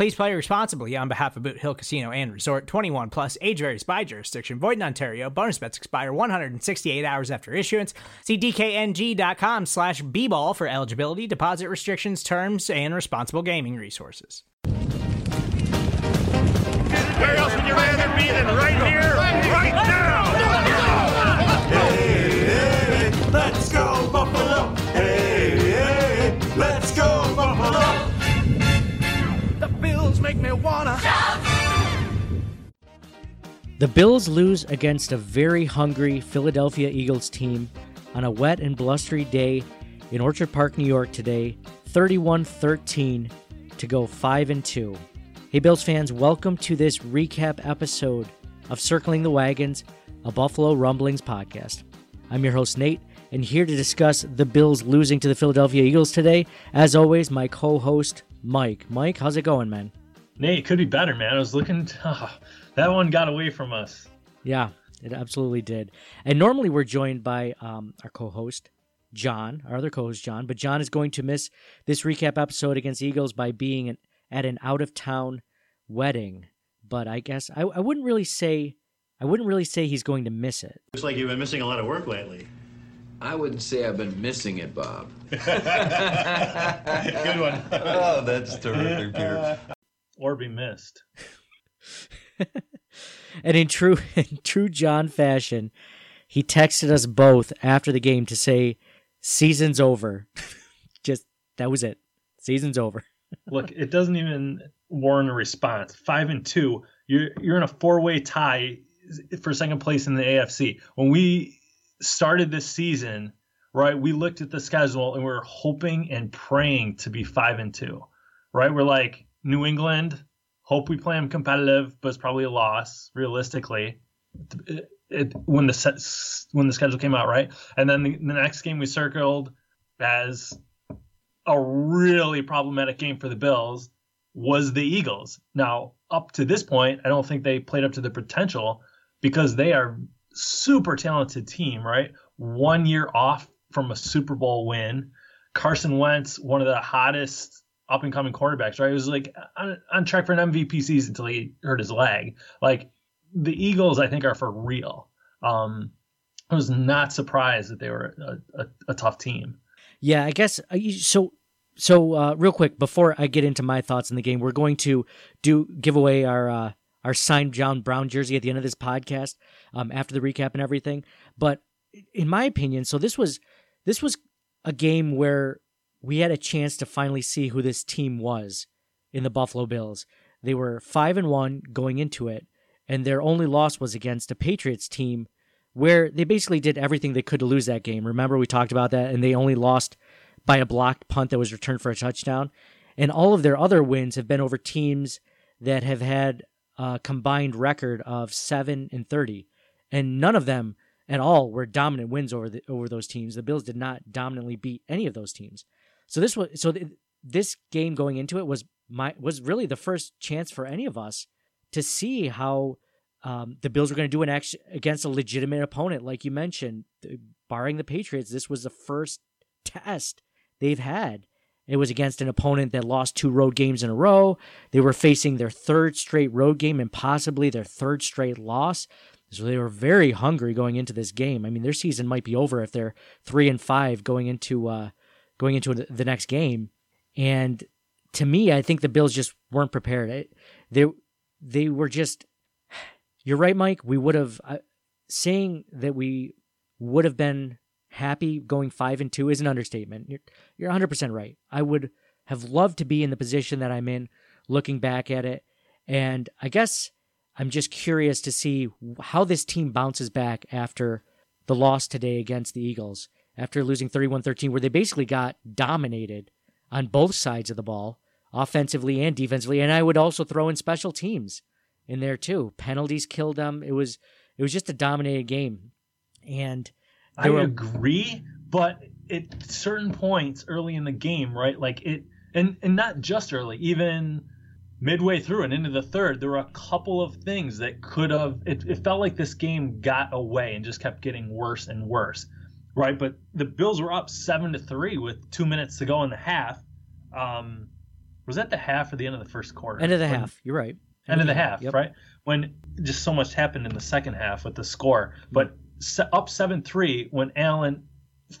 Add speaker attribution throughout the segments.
Speaker 1: Please play responsibly on behalf of Boot Hill Casino and Resort 21 plus age varies by jurisdiction. Void in Ontario. Bonus bets expire 168 hours after issuance. See DKNG.com slash B ball for eligibility, deposit restrictions, terms, and responsible gaming resources.
Speaker 2: Where else would you rather be than right here, right now? Me wanna.
Speaker 3: The Bills lose against a very hungry Philadelphia Eagles team on a wet and blustery day in Orchard Park, New York today, 31-13 to go 5 and 2. Hey Bills fans, welcome to this recap episode of Circling the Wagons, a Buffalo Rumblings podcast. I'm your host Nate and here to discuss the Bills losing to the Philadelphia Eagles today, as always, my co-host Mike. Mike, how's it going, man?
Speaker 4: Nate, it could be better, man. I was looking. oh, that one got away from us.
Speaker 3: Yeah, it absolutely did. And normally we're joined by um, our co-host John, our other co-host John, but John is going to miss this recap episode against Eagles by being an, at an out-of-town wedding. But I guess I, I wouldn't really say I wouldn't really say he's going to miss it.
Speaker 5: Looks like you've been missing a lot of work lately.
Speaker 6: I wouldn't say I've been missing it, Bob.
Speaker 5: Good one.
Speaker 7: Oh, that's terrific, Peter.
Speaker 4: Or be missed.
Speaker 3: and in true in true John fashion, he texted us both after the game to say, "Season's over." Just that was it. Season's over.
Speaker 4: Look, it doesn't even warrant a response. Five and two. You're you're in a four way tie for second place in the AFC. When we started this season, right, we looked at the schedule and we were hoping and praying to be five and two. Right? We're like New England, hope we play them competitive, but it's probably a loss realistically. It, it, when the set, when the schedule came out, right? And then the, the next game we circled as a really problematic game for the Bills was the Eagles. Now, up to this point, I don't think they played up to the potential because they are super talented team, right? One year off from a Super Bowl win. Carson Wentz, one of the hottest up and coming quarterbacks, right? It was like on, on track for an MVP season until he hurt his leg. Like the Eagles, I think, are for real. Um, I was not surprised that they were a, a, a tough team.
Speaker 3: Yeah, I guess uh, so. So uh, real quick before I get into my thoughts in the game, we're going to do give away our uh, our signed John Brown jersey at the end of this podcast um, after the recap and everything. But in my opinion, so this was this was a game where we had a chance to finally see who this team was in the Buffalo Bills. They were five and one going into it, and their only loss was against a Patriots team where they basically did everything they could to lose that game. Remember we talked about that, and they only lost by a blocked punt that was returned for a touchdown. And all of their other wins have been over teams that have had a combined record of seven and thirty, and none of them at all were dominant wins over the, over those teams. The Bills did not dominantly beat any of those teams. So this was so th- this game going into it was my was really the first chance for any of us to see how um, the Bills were going to do an action against a legitimate opponent, like you mentioned, barring the Patriots. This was the first test they've had. It was against an opponent that lost two road games in a row. They were facing their third straight road game and possibly their third straight loss. So they were very hungry going into this game. I mean, their season might be over if they're three and five going into uh, going into the next game. And to me, I think the Bills just weren't prepared. They they were just. You're right, Mike. We would have uh, saying that we would have been happy going five and two is an understatement. You're you're 100 percent right. I would have loved to be in the position that I'm in, looking back at it, and I guess I'm just curious to see how this team bounces back after the loss today against the Eagles, after losing 31-13, where they basically got dominated on both sides of the ball, offensively and defensively, and I would also throw in special teams in there too. Penalties killed them. It was it was just a dominated game, and
Speaker 4: I
Speaker 3: were-
Speaker 4: agree, but at certain points early in the game, right? Like it, and and not just early, even midway through and into the third, there were a couple of things that could have. It, it felt like this game got away and just kept getting worse and worse, right? But the Bills were up seven to three with two minutes to go in the half. Um, was that the half or the end of the first quarter?
Speaker 3: end of the
Speaker 4: When-
Speaker 3: half. You're right.
Speaker 4: end of the
Speaker 3: game.
Speaker 4: half,
Speaker 3: Yep.
Speaker 4: right? When just so much happened in the second half with the score, but up seven three when Allen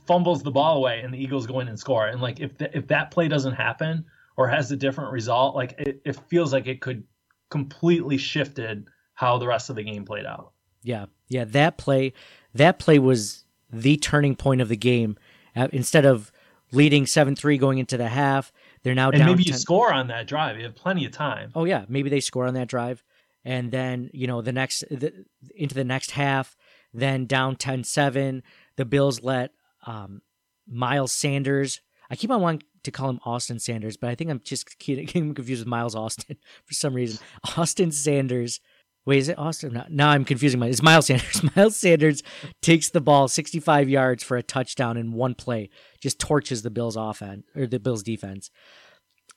Speaker 4: fumbles the ball away and the Eagles go in and score, and like if if that play doesn't happen or has a different result, like it, it feels like it could completely shifted how the rest of the game played out.
Speaker 3: Yeah, yeah. That play, that play was the turning point of the game. Uh, instead of leading seven three going into the half, they're now
Speaker 4: And
Speaker 3: down.
Speaker 4: maybe you
Speaker 3: 10
Speaker 4: score on that drive. You have plenty of time.
Speaker 3: Oh yeah, maybe they score on that drive, and then you know the next the, into the next half, then down 10-7, The Bills let um, Miles Sanders. I keep on wanting to call him Austin Sanders, but I think I'm just getting confused with Miles Austin for some reason. Austin Sanders. Wait, is it Austin? No, now I'm confusing my. It's Miles Sanders. Miles Sanders takes the ball 65 yards for a touchdown in one play. Just torches the Bills offense or the Bills defense,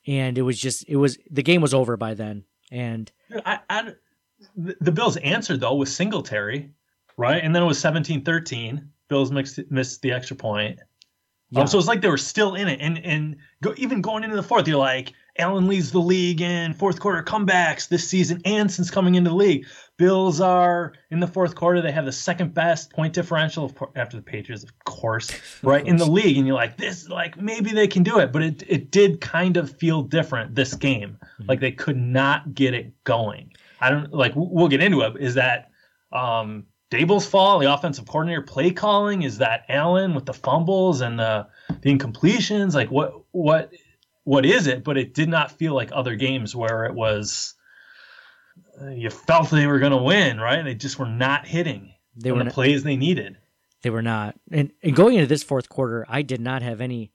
Speaker 3: and it was just it was the game was over by then. And
Speaker 4: I, I, the the Bills answered though with Singletary, right? And then it was 17-13. Bills mixed, missed the extra point.
Speaker 3: Yeah.
Speaker 4: Um, so it's like they were still in it, and and go, even going into the fourth, you're like, Allen leads the league in fourth quarter comebacks this season, and since coming into the league, Bills are in the fourth quarter. They have the second best point differential after the Patriots, of course, right in the league, and you're like, this, like maybe they can do it, but it it did kind of feel different this game, like they could not get it going. I don't like. We'll get into it. Is that um, Daboll's fall, The offensive coordinator play calling? Is that Allen with the fumbles and the the incompletions? Like what what what is it? But it did not feel like other games where it was. uh, You felt they were going to win, right? They just were not hitting
Speaker 3: They were
Speaker 4: the
Speaker 3: not-
Speaker 4: plays they needed.
Speaker 3: They were not. And, and going into this fourth quarter, I did not have any.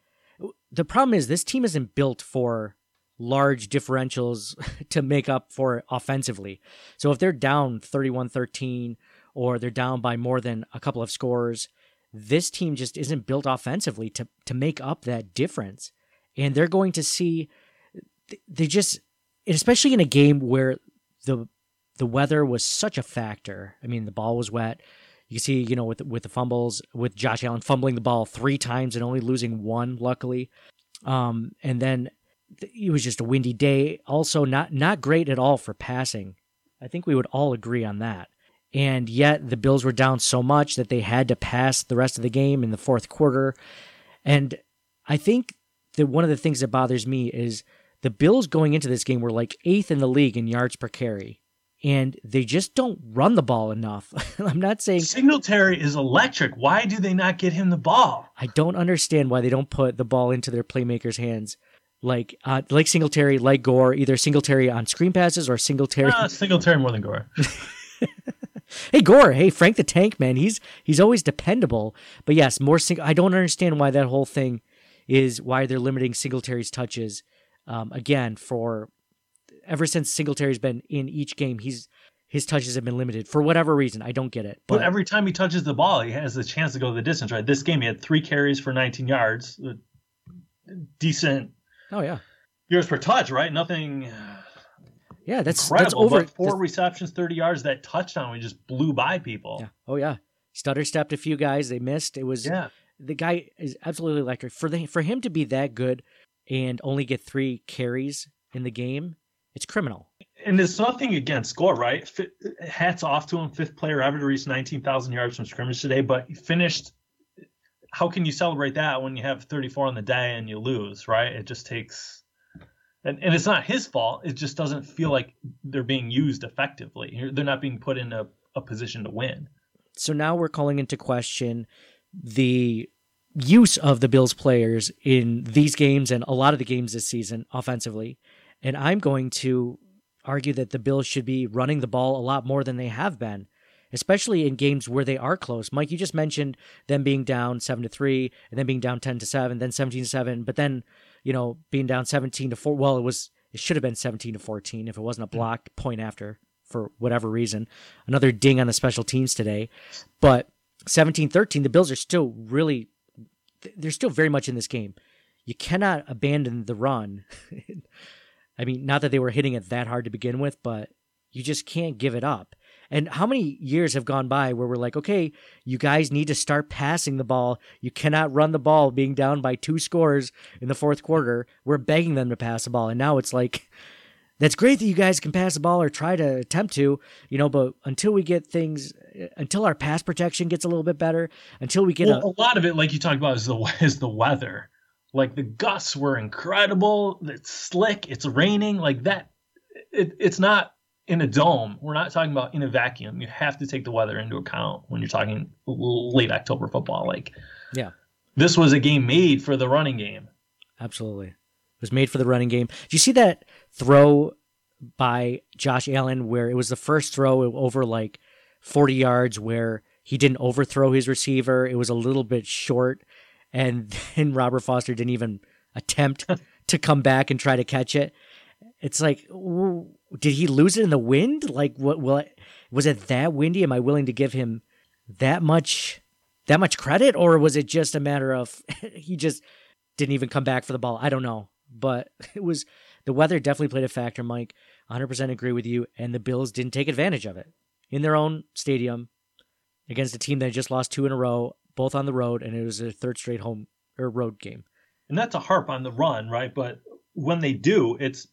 Speaker 3: The problem is this team isn't built for large differentials to make up for offensively. So if they're down 31 13 or they're down by more than a couple of scores, this team just isn't built offensively to, to make up that difference. And they're going to see, they just, especially in a game where the the weather was such a factor. I mean, the ball was wet. You can see, you know, with with the fumbles, with Josh Allen fumbling the ball three times and only losing one, luckily. Um, and then it was just a windy day. Also, not not great at all for passing. I think we would all agree on that. And yet, the Bills were down so much that they had to pass the rest of the game in the fourth quarter. And I think that one of the things that bothers me is the Bills going into this game were like eighth in the league in yards per carry and they just don't run the ball enough. I'm not saying
Speaker 4: Singletary is electric. Why do they not get him the ball?
Speaker 3: I don't understand why they don't put the ball into their playmakers' hands, like uh, like Singletary, like Gore, either Singletary on screen passes or Singletary.
Speaker 4: Uh, Singletary more than Gore.
Speaker 3: hey Gore, hey Frank the Tank man, he's he's always dependable. But yes, more sing- I don't understand why that whole thing is why they're limiting Singletary's touches. Um, again, for ever since Singletary's been in each game, he's his touches have been limited for whatever reason. I don't get it.
Speaker 4: But every time he touches the ball, he has the chance to go the distance, right? This game, he had three carries for 19 yards. uh, Decent
Speaker 3: oh yeah,
Speaker 4: yards per touch, right? Nothing
Speaker 3: yeah, that's
Speaker 4: incredible.
Speaker 3: that's over.
Speaker 4: but four
Speaker 3: that's-
Speaker 4: receptions, 30 yards. That touchdown, we just blew by people.
Speaker 3: Yeah. Oh yeah. Stutter stepped a few guys. They missed. It was
Speaker 4: Yeah.
Speaker 3: The guy is absolutely electric. For the for him to be that good and only get three carries in the game, it's criminal.
Speaker 4: And there's nothing against Gore, right? Hats off to him. Fifth player ever to reach 19,000 yards from scrimmage today, but he finished. How can you celebrate that when you have 34 on the day and you lose, right? It just takes. And, and it's not his fault. It just doesn't feel like they're being used effectively. They're not being put in a, a position to win.
Speaker 3: So now we're calling into question the use of the Bills players in these games and a lot of the games this season offensively. And I'm going to argue that the Bills should be running the ball a lot more than they have been, especially in games where they are close. Mike, you just mentioned them being down 7 to 3 and then being down 10 to 7, then 17 to 7, but then, you know, being down 17 to 4. Well, it was it should have been 17 to 14 if it wasn't a hmm. blocked point after for whatever reason. Another ding on the special teams today. But 17 13, the Bills are still really, they're still very much in this game. You cannot abandon the run. I mean, not that they were hitting it that hard to begin with, but you just can't give it up. And how many years have gone by where we're like, okay, you guys need to start passing the ball. You cannot run the ball being down by two scores in the fourth quarter. We're begging them to pass the ball. And now it's like, that's great that you guys can pass the ball or try to attempt to, you know, but until we get things, until our pass protection gets a little bit better, until we get
Speaker 4: well,
Speaker 3: a,
Speaker 4: a lot of it, like you talked about, is the is the weather. Like the gusts were incredible. It's slick. It's raining. Like that. It, it's not in a dome. We're not talking about in a vacuum. You have to take the weather into account when you're talking late October football. Like,
Speaker 3: yeah,
Speaker 4: this was a game made for the running game.
Speaker 3: Absolutely. It was made for the running game. Do you see that throw by Josh Allen where it was the first throw over like 40 yards where he didn't overthrow his receiver? It was a little bit short, and then Robert Foster didn't even attempt to come back and try to catch it. It's like, did he lose it in the wind? Like, what? What was it that windy? Am I willing to give him that much that much credit, or was it just a matter of he just didn't even come back for the ball? I don't know, but it was the weather definitely played a factor. Mike, 100% agree with you, and the Bills didn't take advantage of it in their own stadium against a team that just lost two in a row, both on the road, and it was a third straight home or road game.
Speaker 4: And not to harp on the run, right? But when they do, it's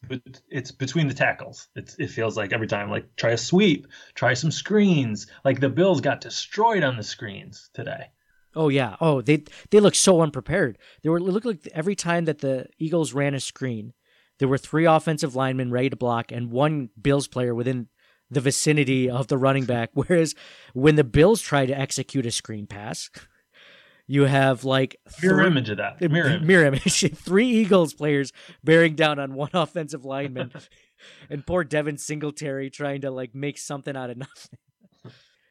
Speaker 4: it's between the tackles. It's, it feels like every time, like try a sweep, try some screens. Like the Bills got destroyed on the screens today.
Speaker 3: Oh yeah. Oh, they they look so unprepared. They were it looked like every time that the Eagles ran a screen, there were three offensive linemen ready to block and one Bills player within the vicinity of the running back. Whereas when the Bills try to execute a screen pass, you have like
Speaker 4: mirror three, image of that mirror image.
Speaker 3: mirror image. three Eagles players bearing down on one offensive lineman, and poor Devin Singletary trying to like make something out of nothing.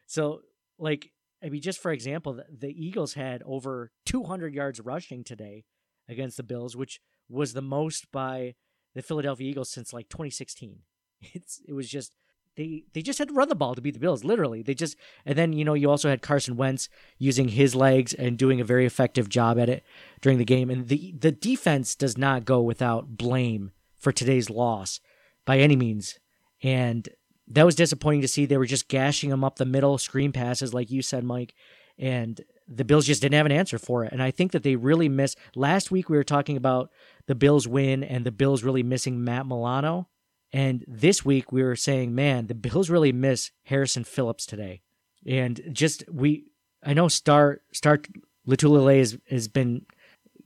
Speaker 3: so like I mean, just for example, the, the Eagles had over 200 yards rushing today against the Bills, which was the most by the Philadelphia Eagles since like 2016. It's it was just they they just had to run the ball to beat the Bills. Literally, they just and then you know you also had Carson Wentz using his legs and doing a very effective job at it during the game. And the the defense does not go without blame for today's loss by any means. And that was disappointing to see. They were just gashing them up the middle, screen passes, like you said, Mike. And the Bills just didn't have an answer for it. And I think that they really missed. Last week we were talking about the Bills win and the Bills really missing Matt Milano and this week we were saying, man, the Bills really miss Harrison Phillips today. And just we I know Star Star Lotulelei has, has been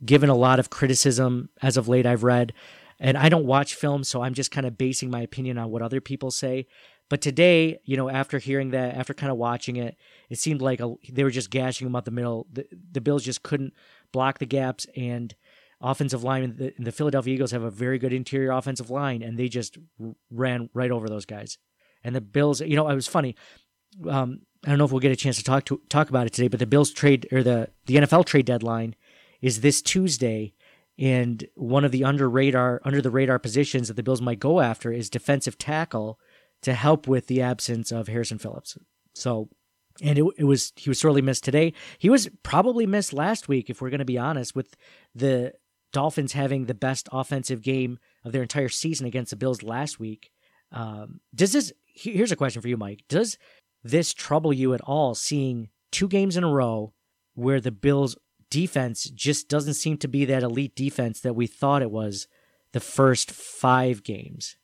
Speaker 3: given a lot of criticism as of late I've read. And I don't watch film, so I'm just kind of basing my opinion on what other people say. But today, you know, after hearing that, after kind of watching it, it seemed like a, they were just gashing him up the middle. The, the Bills just couldn't block the gaps, and offensive line. The, the Philadelphia Eagles have a very good interior offensive line, and they just ran right over those guys. And the Bills, you know, it was funny. Um, I don't know if we'll get a chance to talk to talk about it today, but the Bills trade or the the NFL trade deadline is this Tuesday, and one of the under radar under the radar positions that the Bills might go after is defensive tackle to help with the absence of Harrison Phillips. So, and it, it was he was sorely missed today. He was probably missed last week, if we're going to be honest, with the Dolphins having the best offensive game of their entire season against the Bills last week. Um, does this? Here's a question for you, Mike. Does this trouble you at all? Seeing two games in a row where the Bills defense just doesn't seem to be that elite defense that we thought it was the first five games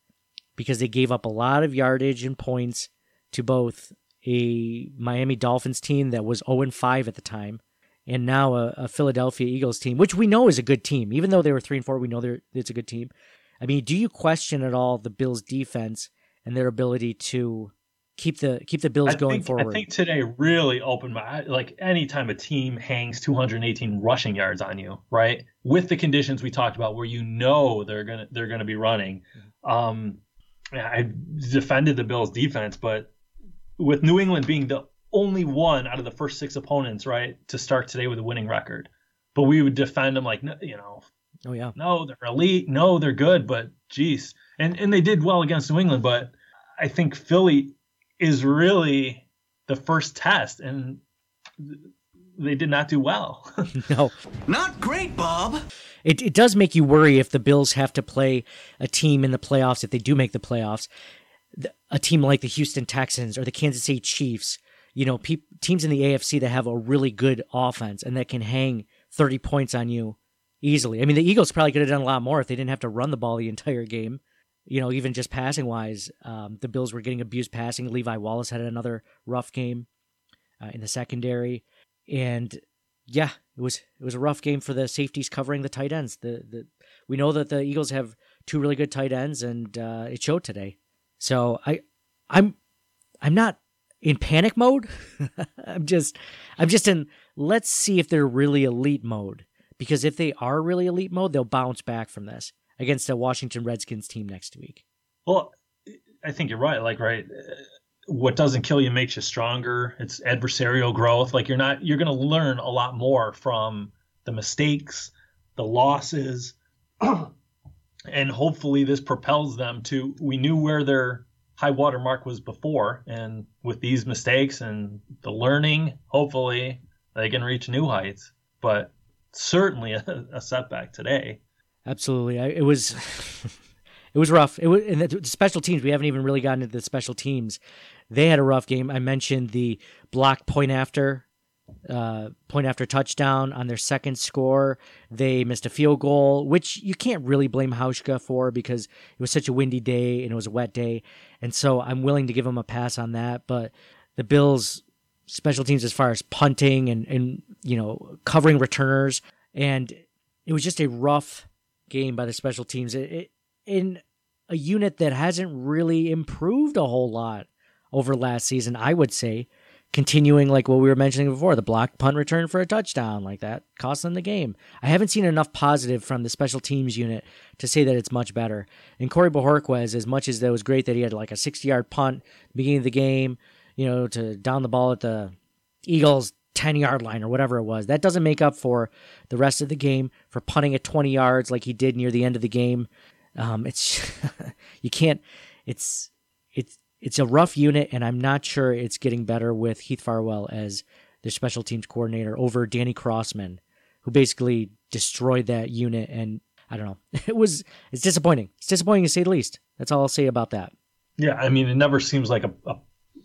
Speaker 3: because they gave up a lot of yardage and points to both a Miami Dolphins team that was 0 5 at the time and now a, a, Philadelphia Eagles team, which we know is a good team. Even though they were three and four, we know they're it's a good team. I mean, do you question at all the Bills' defense and their ability to keep the keep the Bills
Speaker 4: I
Speaker 3: going
Speaker 4: think,
Speaker 3: forward.
Speaker 4: I think today really opened my like anytime a team hangs 218 rushing yards on you, right? With the conditions we talked about, where you know they're gonna they're gonna be running. Um, I defended the Bills defense, but with New England being the only one out of the first six opponents, right, to start today with a winning record, but we would defend them like you know,
Speaker 3: oh yeah,
Speaker 4: no, they're elite, no, they're good, but geez, and and they did well against New England, but I think Philly is really the first test, and they did not do well.
Speaker 3: no,
Speaker 7: Not great, Bob.
Speaker 3: it it does make you worry if the Bills have to play a team in the playoffs if they do make the playoffs, a team like the Houston Texans or the Kansas City Chiefs. You know, pe- teams in the AFC that have a really good offense and that can hang thirty points on you easily. I mean, the Eagles probably could have done a lot more if they didn't have to run the ball the entire game. You know, even just passing wise, um, the Bills were getting abused passing. Levi Wallace had another rough game uh, in the secondary, and yeah, it was it was a rough game for the safeties covering the tight ends. The the we know that the Eagles have two really good tight ends, and uh, it showed today. So I I'm I'm not in panic mode. I'm just I'm just in let's see if they're really elite mode because if they are really elite mode, they'll bounce back from this against the Washington Redskins team next week.
Speaker 4: well, I think you're right. Like, right, what doesn't kill you makes you stronger. It's adversarial growth. Like, you're not you're going to learn a lot more from the mistakes, the losses, and hopefully this propels them to. We knew where their high water mark was before, and with these mistakes and the learning, hopefully they can reach new heights. But certainly a, a setback today.
Speaker 3: Absolutely, I, it was it was rough. It was the, the special teams. We haven't even really gotten into the special teams. They had a rough game. I mentioned the block point after uh, point after touchdown on their second score. They missed a field goal, which you can't really blame Hauschka for because it was such a windy day and it was a wet day, and so I'm willing to give him a pass on that. But the Bills special teams as far as punting and and you know covering returners and it was just a rough game by the special teams it, it, in a unit that hasn't really improved a whole lot over last season i would say continuing like what we were mentioning before the block punt return for a touchdown like that cost them the game i haven't seen enough positive from the special teams unit to say that it's much better and corey Bojorquez, as much as that was great that he had like a 60 yard punt beginning of the game you know, to down the ball at the Eagles 10 yard line or whatever it was. That doesn't make up for the rest of the game for punting at 20 yards like he did near the end of the game. Um, it's you can't. It's it's it's a rough unit, and I'm not sure it's getting better with Heath Farwell as their special teams coordinator over Danny Crossman, who basically destroyed that unit. And I don't know. It was it's disappointing. It's disappointing to say the least. That's all I'll say about that.
Speaker 4: Yeah, I mean, it never seems like a, a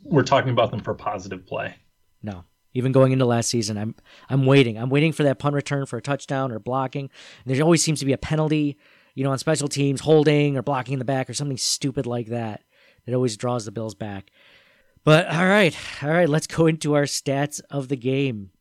Speaker 4: we're talking about them for positive play.
Speaker 3: No. Even going into last season, I'm I'm waiting. I'm waiting for that punt return for a touchdown or blocking. There always seems to be a penalty, you know, on special teams, holding or blocking in the back or something stupid like that. That always draws the Bills back. But all right, all right, let's go into our stats of the game.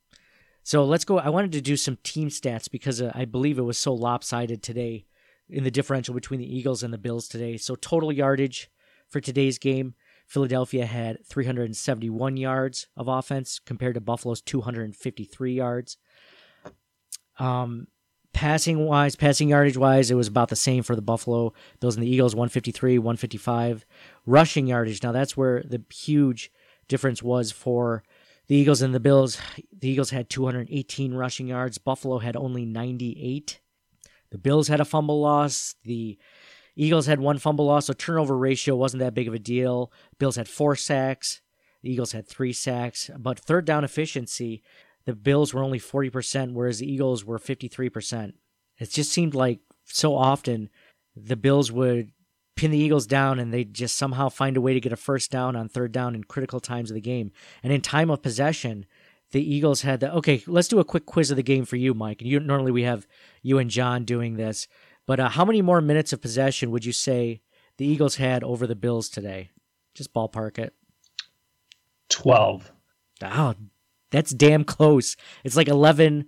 Speaker 3: So let's go. I wanted to do some team stats because uh, I believe it was so lopsided today in the differential between the Eagles and the Bills today. So total yardage for today's game. Philadelphia had 371 yards of offense compared to Buffalo's 253 yards. Um, passing wise, passing yardage wise, it was about the same for the Buffalo Bills and the Eagles 153, 155. Rushing yardage, now that's where the huge difference was for the Eagles and the Bills. The Eagles had 218 rushing yards, Buffalo had only 98. The Bills had a fumble loss. The Eagles had one fumble loss, so turnover ratio wasn't that big of a deal. Bills had four sacks. The Eagles had three sacks. But third down efficiency, the Bills were only 40%, whereas the Eagles were 53%. It just seemed like so often the Bills would pin the Eagles down and they'd just somehow find a way to get a first down on third down in critical times of the game. And in time of possession, the Eagles had the okay. Let's do a quick quiz of the game for you, Mike. And you normally we have you and John doing this, but uh, how many more minutes of possession would you say the Eagles had over the Bills today? Just ballpark it.
Speaker 4: 12.
Speaker 3: Oh, that's damn close. It's like eleven.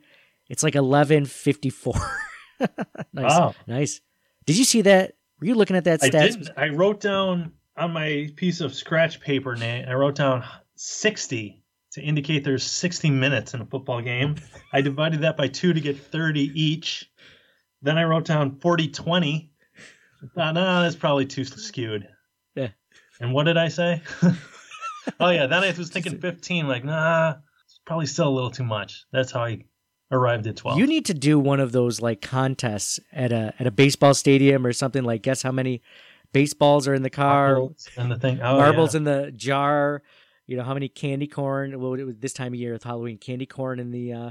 Speaker 3: It's like eleven fifty four. nice,
Speaker 4: Wow.
Speaker 3: nice. Did you see that? Were you looking at that
Speaker 4: I didn't. I wrote down on my piece of scratch paper, Nate, I wrote down 60 to indicate there's 60 minutes in a football game. I divided that by two to get 30 each. Then I wrote down 40 20. I thought, no, that's probably too skewed.
Speaker 3: Yeah.
Speaker 4: And what did I say? oh, yeah. Then I was thinking 15. Like, nah, probably still a little too much. That's how I arrived at 12.
Speaker 3: You need to do one of those like contests at a at a baseball stadium or something like guess how many baseballs are in the car,
Speaker 4: Marbles and the thing. Oh,
Speaker 3: marbles
Speaker 4: yeah.
Speaker 3: in the jar, you know, how many candy corn well it was this time of year with Halloween candy corn in the uh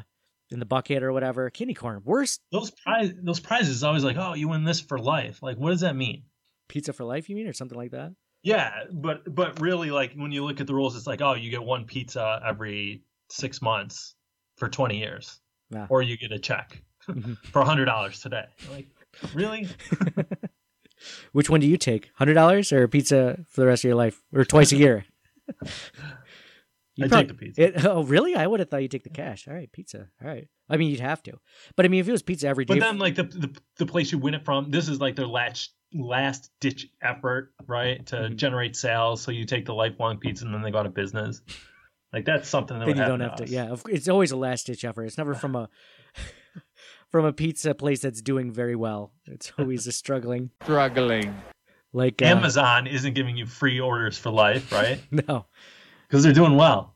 Speaker 3: in the bucket or whatever. Candy corn. Worst
Speaker 4: those prize those prizes is always like, oh, you win this for life. Like, what does that mean?
Speaker 3: pizza for life, you mean, or something like that?
Speaker 4: Yeah, but but really, like when you look at the rules, it's like, oh, you get one pizza every six months for twenty years,
Speaker 3: Yeah.
Speaker 4: or you get a check
Speaker 3: Mhm.
Speaker 4: for hundred dollars today. Like, really?
Speaker 3: Which one do you take? Hundred dollars or pizza for the rest of your life, or twice a year? You
Speaker 4: I
Speaker 3: prob-
Speaker 4: take the pizza.
Speaker 3: It, oh, really? I would have thought you'd take the cash. All right, pizza. All right. I mean, you'd have to. But I mean, if it was pizza every day,
Speaker 4: But then, like the, the the place you win it from, this is like their last last ditch effort, right, to
Speaker 3: Mhm.
Speaker 4: generate sales. So you take the lifelong pizza, and then they go out of business. Like that's something that
Speaker 3: then
Speaker 4: would
Speaker 3: you don't have to.
Speaker 4: us.
Speaker 3: Yeah, it's always a last ditch effort. It's never from a from a pizza place that's doing very well. It's always a struggling.
Speaker 8: Struggling.
Speaker 3: Like uh,
Speaker 4: Amazon isn't giving you free orders for life, right?
Speaker 3: No.
Speaker 4: Because they're doing well.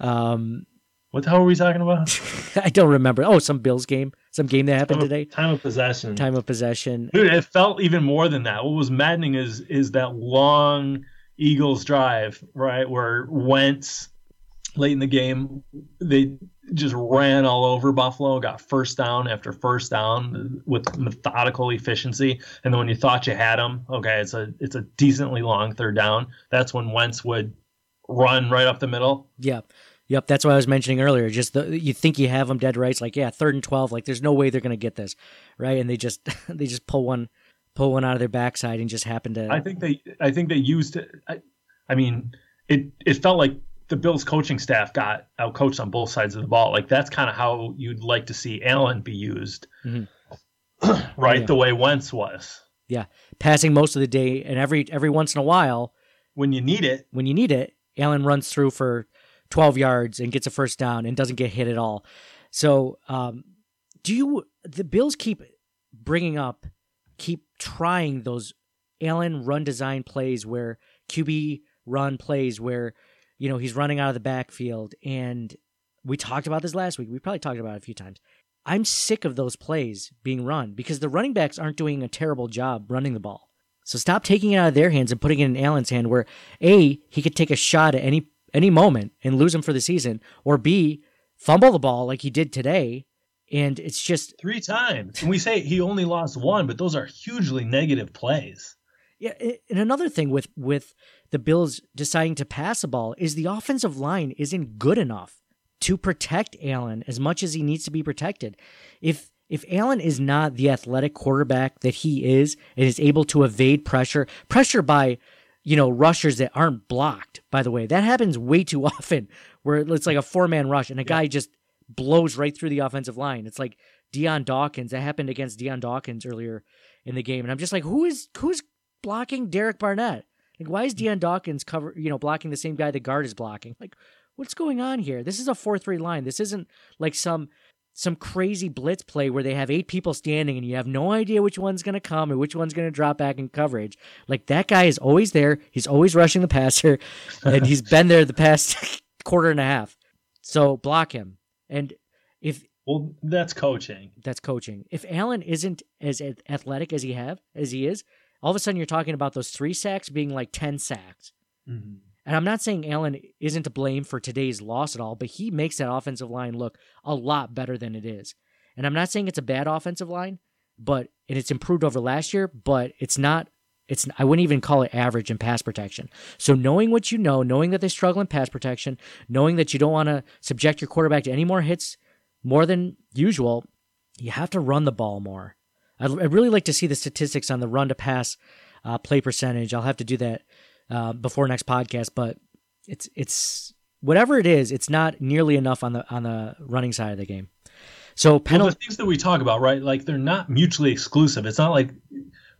Speaker 3: Um,
Speaker 4: What the hell are we talking about?
Speaker 3: I don't remember. Oh, some Bills game. Some game that happened
Speaker 4: Time of-
Speaker 3: today.
Speaker 4: Time of possession.
Speaker 3: Time of possession.
Speaker 4: Dude, it felt even more than that. What was maddening is is that long Eagles drive, right, where Wentz late in the game they just ran all over Buffalo, got first down after first down with methodical efficiency, and then when you thought you had them, okay, it's a it's a decently long third down. That's when Wentz would run right up the middle.
Speaker 3: Yeah. Yep, that's what I was mentioning earlier. Just the, you think you have them dead right. It's like, yeah, third and twelve. Like, there's no way they're gonna get this, right? And they just they just pull one pull one out of their backside and just happen to.
Speaker 4: I think they I think they used it. I, I mean, it it felt like the Bills coaching staff got outcoached on both sides of the ball. Like that's kind of how you'd like to see Allen be used,
Speaker 3: Mhm.
Speaker 4: right?
Speaker 3: Yeah.
Speaker 4: The way Wentz was.
Speaker 3: yeah, passing most of the day, and every every once in a while,
Speaker 4: When you need it,
Speaker 3: when you need it, Allen runs through for 12 yards and gets a first down and doesn't get hit at all. So, um, do you, the Bills keep bringing up, keep trying those Allen run design plays where QB run plays where, you know, he's running out of the backfield. And we talked about this last week. We probably talked about it a few times. I'm sick of those plays being run because the running backs aren't doing a terrible job running the ball. So stop taking it out of their hands and putting it in Allen's hand where A, he could take a shot at any any moment and lose him for the season, or B, fumble the ball like he did today. And it's just
Speaker 4: three times. And we say he only lost one, but those are hugely negative plays.
Speaker 3: yeah, and another thing with with the Bills deciding to pass the ball is the offensive line isn't good enough to protect Allen as much as he needs to be protected. If if Allen is not the athletic quarterback that he is and is able to evade pressure, pressure by you know rushers that aren't blocked, by the way, that happens way too often where it's like a four man rush and a guy just blows right through the offensive line. It's like Dion Dawkins. That happened against Dion Dawkins earlier in the game, and I'm just like, who is who's blocking Derek Barnett? Like, why is hmm. Dion Dawkins cover you know blocking the same guy the guard is blocking? Like, what's going on here? This is a four three line. This isn't like some some crazy blitz play where they have eight people standing and you have no idea which one's going to come and which one's going to drop back in coverage. Like that guy is always there. He's always rushing the passer, and he's been there the past quarter and a half. So block him. And if
Speaker 4: Well, that's coaching.
Speaker 3: that's coaching. If Allen isn't as athletic as he have as he is, all of a sudden you're talking about those three sacks being like ten sacks. Mm-hmm. And I'm not saying Allen isn't to blame for today's loss at all, but he makes that offensive line look a lot better than it is. And I'm not saying it's a bad offensive line, but and it's improved over last year, but it's not it's I wouldn't even call it average in pass protection. So knowing what you know, knowing that they struggle in pass protection, knowing that you don't want to subject your quarterback to any more hits more than usual, you have to run the ball more. I'd, I'd really like to see the statistics on the run to pass uh, play percentage. I'll have to do that uh, before next podcast, but it's it's whatever it is, it's not nearly enough on the on the running side of the game. So
Speaker 4: Well, the things that we talk about, right? Like they're not mutually exclusive. It's not like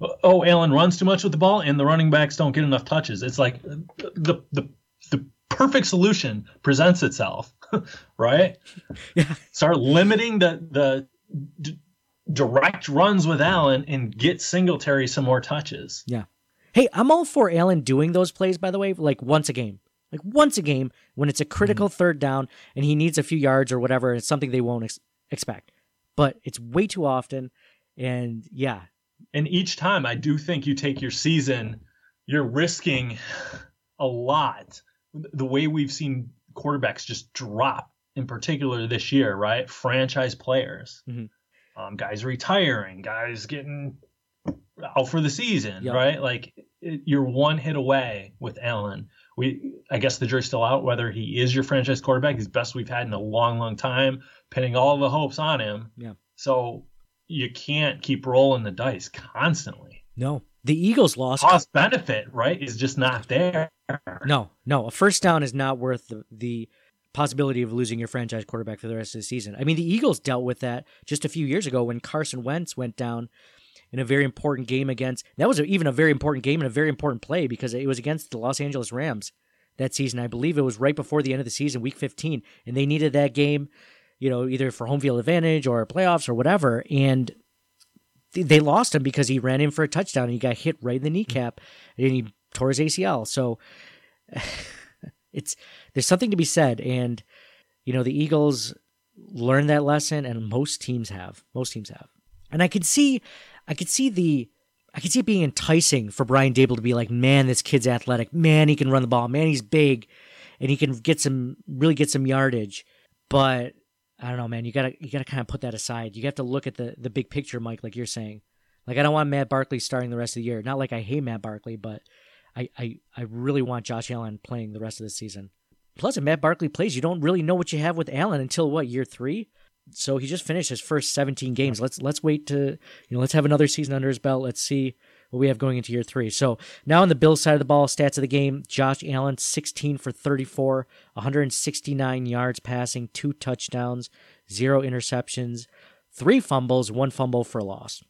Speaker 4: oh, Allen runs too much with the ball, and the running backs don't get enough touches. It's like the the the perfect solution presents itself, right?
Speaker 3: Yeah.
Speaker 4: Start limiting the the d- direct runs with Allen and get Singletary some more touches.
Speaker 3: Yeah. Hey, I'm all for Allen doing those plays, by the way, like once a game. Like once a game when it's a critical mm-hmm. third down and he needs a few yards or whatever. It's something they won't ex- expect. But it's way too often. And yeah,
Speaker 4: And each time, I do think you take your season, you're risking a lot. The way we've seen quarterbacks just drop, in particular this year, right? Franchise players,
Speaker 3: Mhm.
Speaker 4: um, guys retiring, guys getting out for the season,
Speaker 3: Yep.
Speaker 4: right? Like it, you're one hit away with Allen. We, I guess the jury's still out whether he is your franchise quarterback. He's best we've had in a long, long time, pinning all the hopes on him.
Speaker 3: Yeah.
Speaker 4: So you can't keep rolling the dice constantly.
Speaker 3: no. The Eagles lost.
Speaker 4: Cost benefit, right, is just not there.
Speaker 3: No, no. A first down is not worth the, the possibility of losing your franchise quarterback for the rest of the season. I mean, the Eagles dealt with that just a few years ago when Carson Wentz went down in a very important game against. That was a, even a very important game and a very important play because it was against the Los Angeles Rams that season. I believe it was right before the end of the season, week 15, and they needed that game, you know, either for home field advantage or playoffs or whatever. And th- they lost him because he ran in for a touchdown and he got hit right in the kneecap and he tore his ACL. So it's there's something to be said and you know the Eagles learned that lesson and most teams have. Most teams have. And I could see I could see the I could see it being enticing for Brian Daboll to be like, man, this kid's athletic. Man, he can run the ball. Man, he's big and he can get some really get some yardage. But I don't know, man. You gotta you gotta kind of put that aside. You have to look at the the big picture, Mike, like you're saying. Like I don't want Matt Barkley starting the rest of the year. Not like I hate Matt Barkley, but I I, I really want Josh Allen playing the rest of the season. Plus, if Matt Barkley plays, you don't really know what you have with Allen until what year three. So he just finished his first 17 games. Let's let's wait to you know let's have another season under his belt. Let's see what we have going into year three. So now on the Bills side of the ball, stats of the game: Josh Allen 16 for 34, 169 yards passing, two touchdowns, zero interceptions, three fumbles, one fumble for a loss.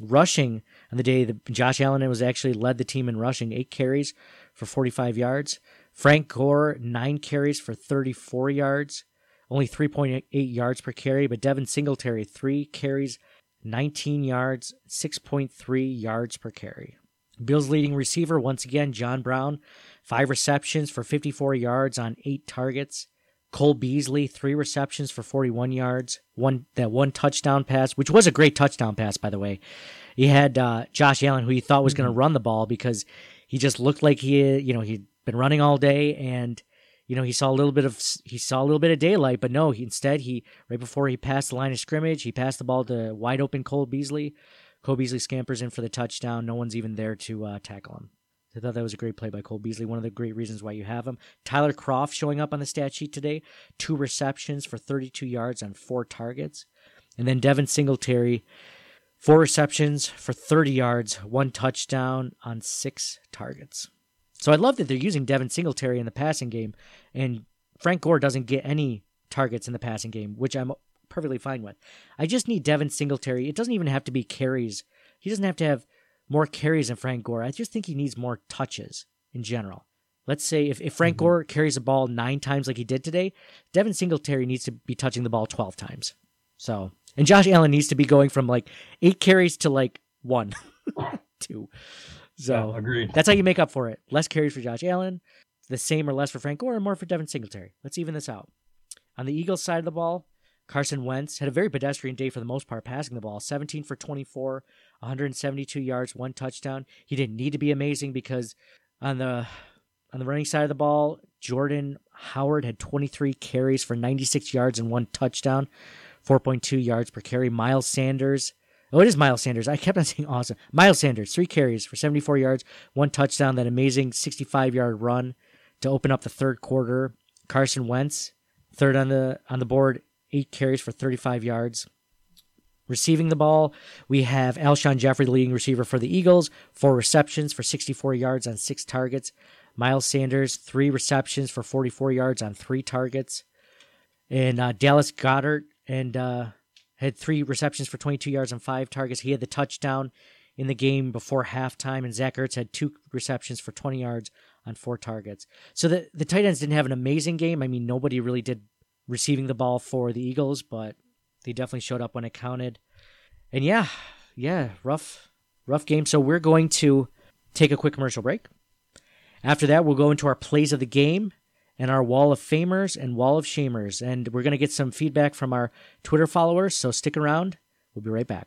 Speaker 3: Rushing on the day that Josh Allen was actually led the team in rushing, eight carries for 45 yards. Frank Gore, nine carries for 34 yards, only 3.8 yards per carry. But Devin Singletary, three carries, 19 yards, 6.3 yards per carry. Bills leading receiver, once again, John Brown, five receptions for 54 yards on eight targets. Cole Beasley, three receptions for 41 yards, one that one touchdown pass, which was a great touchdown pass, by the way. He had uh, Josh Allen, who he thought was going to run the ball because he just looked like he, you know, he'd been running all day, and you know he saw a little bit of he saw a little bit of daylight, but no, he instead he right before he passed the line of scrimmage, he passed the ball to wide open Cole Beasley. Cole Beasley scampers in for the touchdown. No one's even there to uh, tackle him. I thought that was a great play by Cole Beasley. One of the great reasons why you have him. Tyler Kroft showing up on the stat sheet today. Two receptions for 32 yards on four targets. And then Devin Singletary, four receptions for 30 yards, one touchdown on six targets. So I love that they're using Devin Singletary in the passing game. And Frank Gore doesn't get any targets in the passing game, which I'm perfectly fine with. I just need Devin Singletary. It doesn't even have to be carries. He doesn't have to have more carries than Frank Gore. I just think he needs more touches in general. Let's say if, if Frank mm-hmm. Gore carries the ball nine times like he did today, Devin Singletary needs to be touching the ball 12 times. So, and Josh Allen needs to be going from like eight carries to like one, two. So,
Speaker 4: Yeah, agreed.
Speaker 3: that's how you make up for it. Less carries for Josh Allen, the same or less for Frank Gore, and more for Devin Singletary. Let's even this out. On the Eagles side of the ball, Carson Wentz had a very pedestrian day for the most part, passing the ball 17 for 24, 172 yards, one touchdown. He didn't need to be amazing because on the on the running side of the ball, Jordan Howard had 23 carries for 96 yards and one touchdown, 4.2 yards per carry. Miles Sanders, oh, it is Miles Sanders. I kept on saying awesome. Miles Sanders, three carries for 74 yards, one touchdown. That amazing 65 yard run to open up the third quarter. Carson Wentz, third on the on the board, eight carries for 35 yards. Receiving the ball, we have Alshon Jeffery, the leading receiver for the Eagles, four receptions for 64 yards on six targets. Miles Sanders, three receptions for 44 yards on three targets. And uh, Dallas Goedert and uh, had three receptions for 22 yards on five targets. He had the touchdown. in the game before halftime, and Zach Ertz had two receptions for 20 yards on four targets. So the the tight ends didn't have an amazing game. I mean, nobody really did receiving the ball for the Eagles, but they definitely showed up when it counted. And yeah, yeah, rough, rough game. So we're going to take a quick commercial break. After that, we'll go into our plays of the game and our wall of famers and wall of shamers. And we're going to get some feedback from our Twitter followers. So stick around. We'll be right back.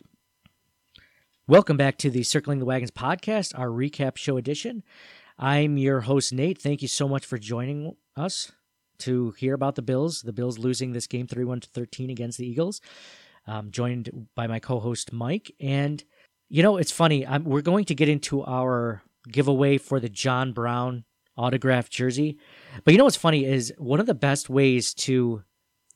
Speaker 3: Welcome back to the Circling the Wagons podcast, our recap show edition. I'm your host, Nate. Thank you so much for joining us to hear about the Bills. The Bills losing this game 31 to 13 against the Eagles. Um, joined by my co host, Mike. And, you know, it's funny. I'm, we're going to get into our giveaway for the John Brown autographed jersey. But you know what's funny is one of the best ways to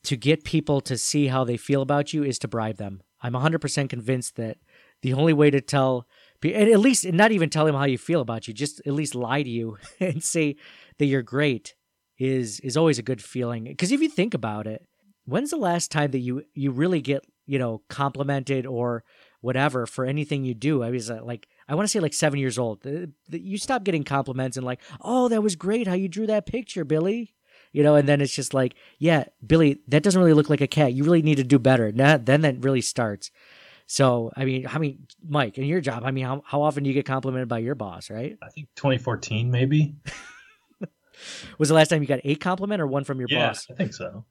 Speaker 3: to get people to see how they feel about you is to bribe them. I'm 100% convinced that the only way to tell at least not even tell them how you feel about you, just at least lie to you and say that you're great is is always a good feeling. Because if you think about it, when's the last time that you you really get you know complimented or whatever for anything you do? I mean, uh, like I want to say like seven years old. You stop getting compliments and like, oh, that was great how you drew that picture, Billy. You know, and then it's just like, yeah, Billy, that doesn't really look like a cat. You really need to do better. Now, then that really starts. So, I mean, I mean, Mike, in your job, I mean, how, how often do you get complimented by your boss, right?
Speaker 4: I think 2014, maybe.
Speaker 3: was the last time you got a compliment or one from your
Speaker 4: yeah,
Speaker 3: boss?
Speaker 4: I think so.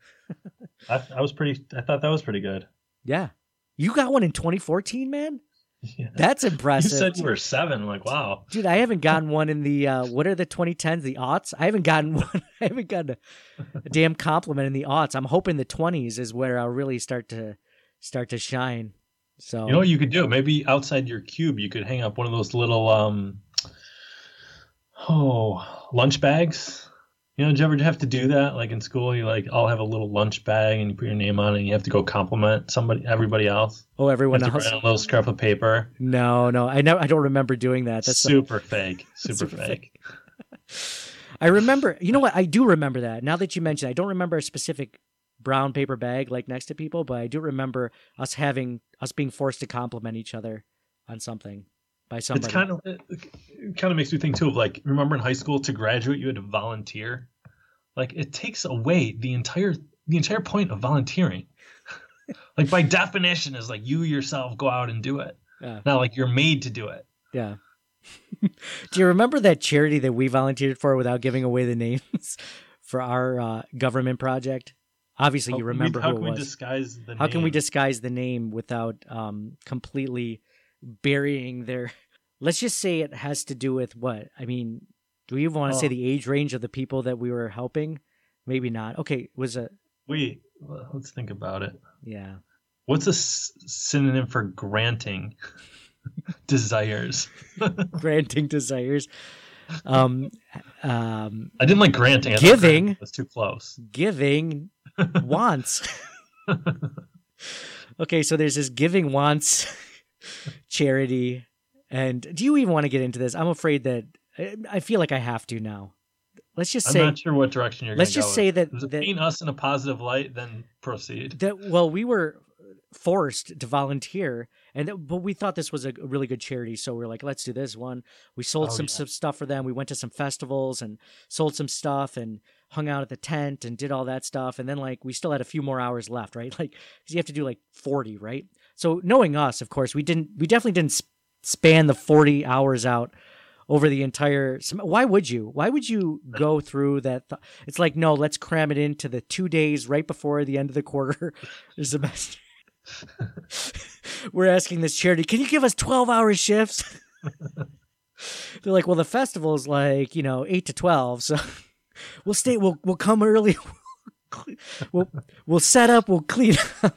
Speaker 4: I, I was pretty, I thought that was pretty good.
Speaker 3: Yeah. You got one in 2014, man?
Speaker 4: Yeah.
Speaker 3: That's impressive.
Speaker 4: You said you were seven. Like, wow.
Speaker 3: Dude, I haven't gotten one in the uh, what are the 2010s, the aughts? I haven't gotten one. I haven't gotten a, a, damn compliment in the aughts. I'm hoping the 20s is where I'll really start to start to shine. So
Speaker 4: you know what you could do? Maybe outside your cube, you could hang up one of those little um oh lunch bags. You know, did you ever have to do that? Like in school, you like, I'll have a little lunch bag and you put your name on it and you have to go compliment somebody, everybody else.
Speaker 3: Oh, everyone else.
Speaker 4: A little scrap of paper.
Speaker 3: No, no, I know. I don't remember doing that. That's
Speaker 4: super fake. Super, super fake.
Speaker 3: fake. I remember. You know what? I do remember that. Now that you mention, it, I don't remember a specific brown paper bag like next to people, but I do remember us having us being forced to compliment each other on something by somebody.
Speaker 4: It's kind of it kind of makes me think too of like remember in high school to graduate you had to volunteer. Like it takes away the entire the entire point of volunteering. like by definition is like you yourself go out and do it.
Speaker 3: Yeah.
Speaker 4: Not like you're made to do it.
Speaker 3: Yeah. do you remember that charity that we volunteered for without giving away the names for our uh, government project? Obviously,
Speaker 4: how
Speaker 3: you remember
Speaker 4: we, how
Speaker 3: who
Speaker 4: can
Speaker 3: it was.
Speaker 4: we disguise the
Speaker 3: how
Speaker 4: name?
Speaker 3: can we disguise the name without um, completely burying their? Let's just say it has to do with what? I mean, do we even want to oh. say the age range of the people that we were helping? Maybe not. Okay, was
Speaker 4: it. Well, let's think about it.
Speaker 3: Yeah.
Speaker 4: What's a s- synonym for granting desires?
Speaker 3: granting desires. Um, um,
Speaker 4: I didn't like granting. I
Speaker 3: giving.
Speaker 4: That's too close.
Speaker 3: Giving wants. okay, so there's this giving wants charity, and do you even want to get into this? I'm afraid that I feel like I have to now. Let's just say
Speaker 4: I'm not sure what direction you're.
Speaker 3: Let's just
Speaker 4: go
Speaker 3: say
Speaker 4: with.
Speaker 3: that, that
Speaker 4: paint us in a positive light, then proceed.
Speaker 3: That well, we were forced to volunteer, and that, but we thought this was a really good charity, so we are like, let's do this one. We sold
Speaker 4: Oh,
Speaker 3: some,
Speaker 4: yeah.
Speaker 3: some stuff for them. We went to some festivals and sold some stuff and hung out at the tent and did all that stuff. And then like we still had a few more hours left, right? Like 'cause you have to do like forty, right? So knowing us, of course, we didn't. We definitely didn't sp- span the forty hours out over the entire why would you? Why would you go through that th- it's like no let's cram it into the two days right before the end of the quarter the semester. We're asking this charity can you give us 12 hour shifts? They're like well the festival is like you know 8 to 12 so we'll stay we'll we'll come early we'll we'll set up we'll clean up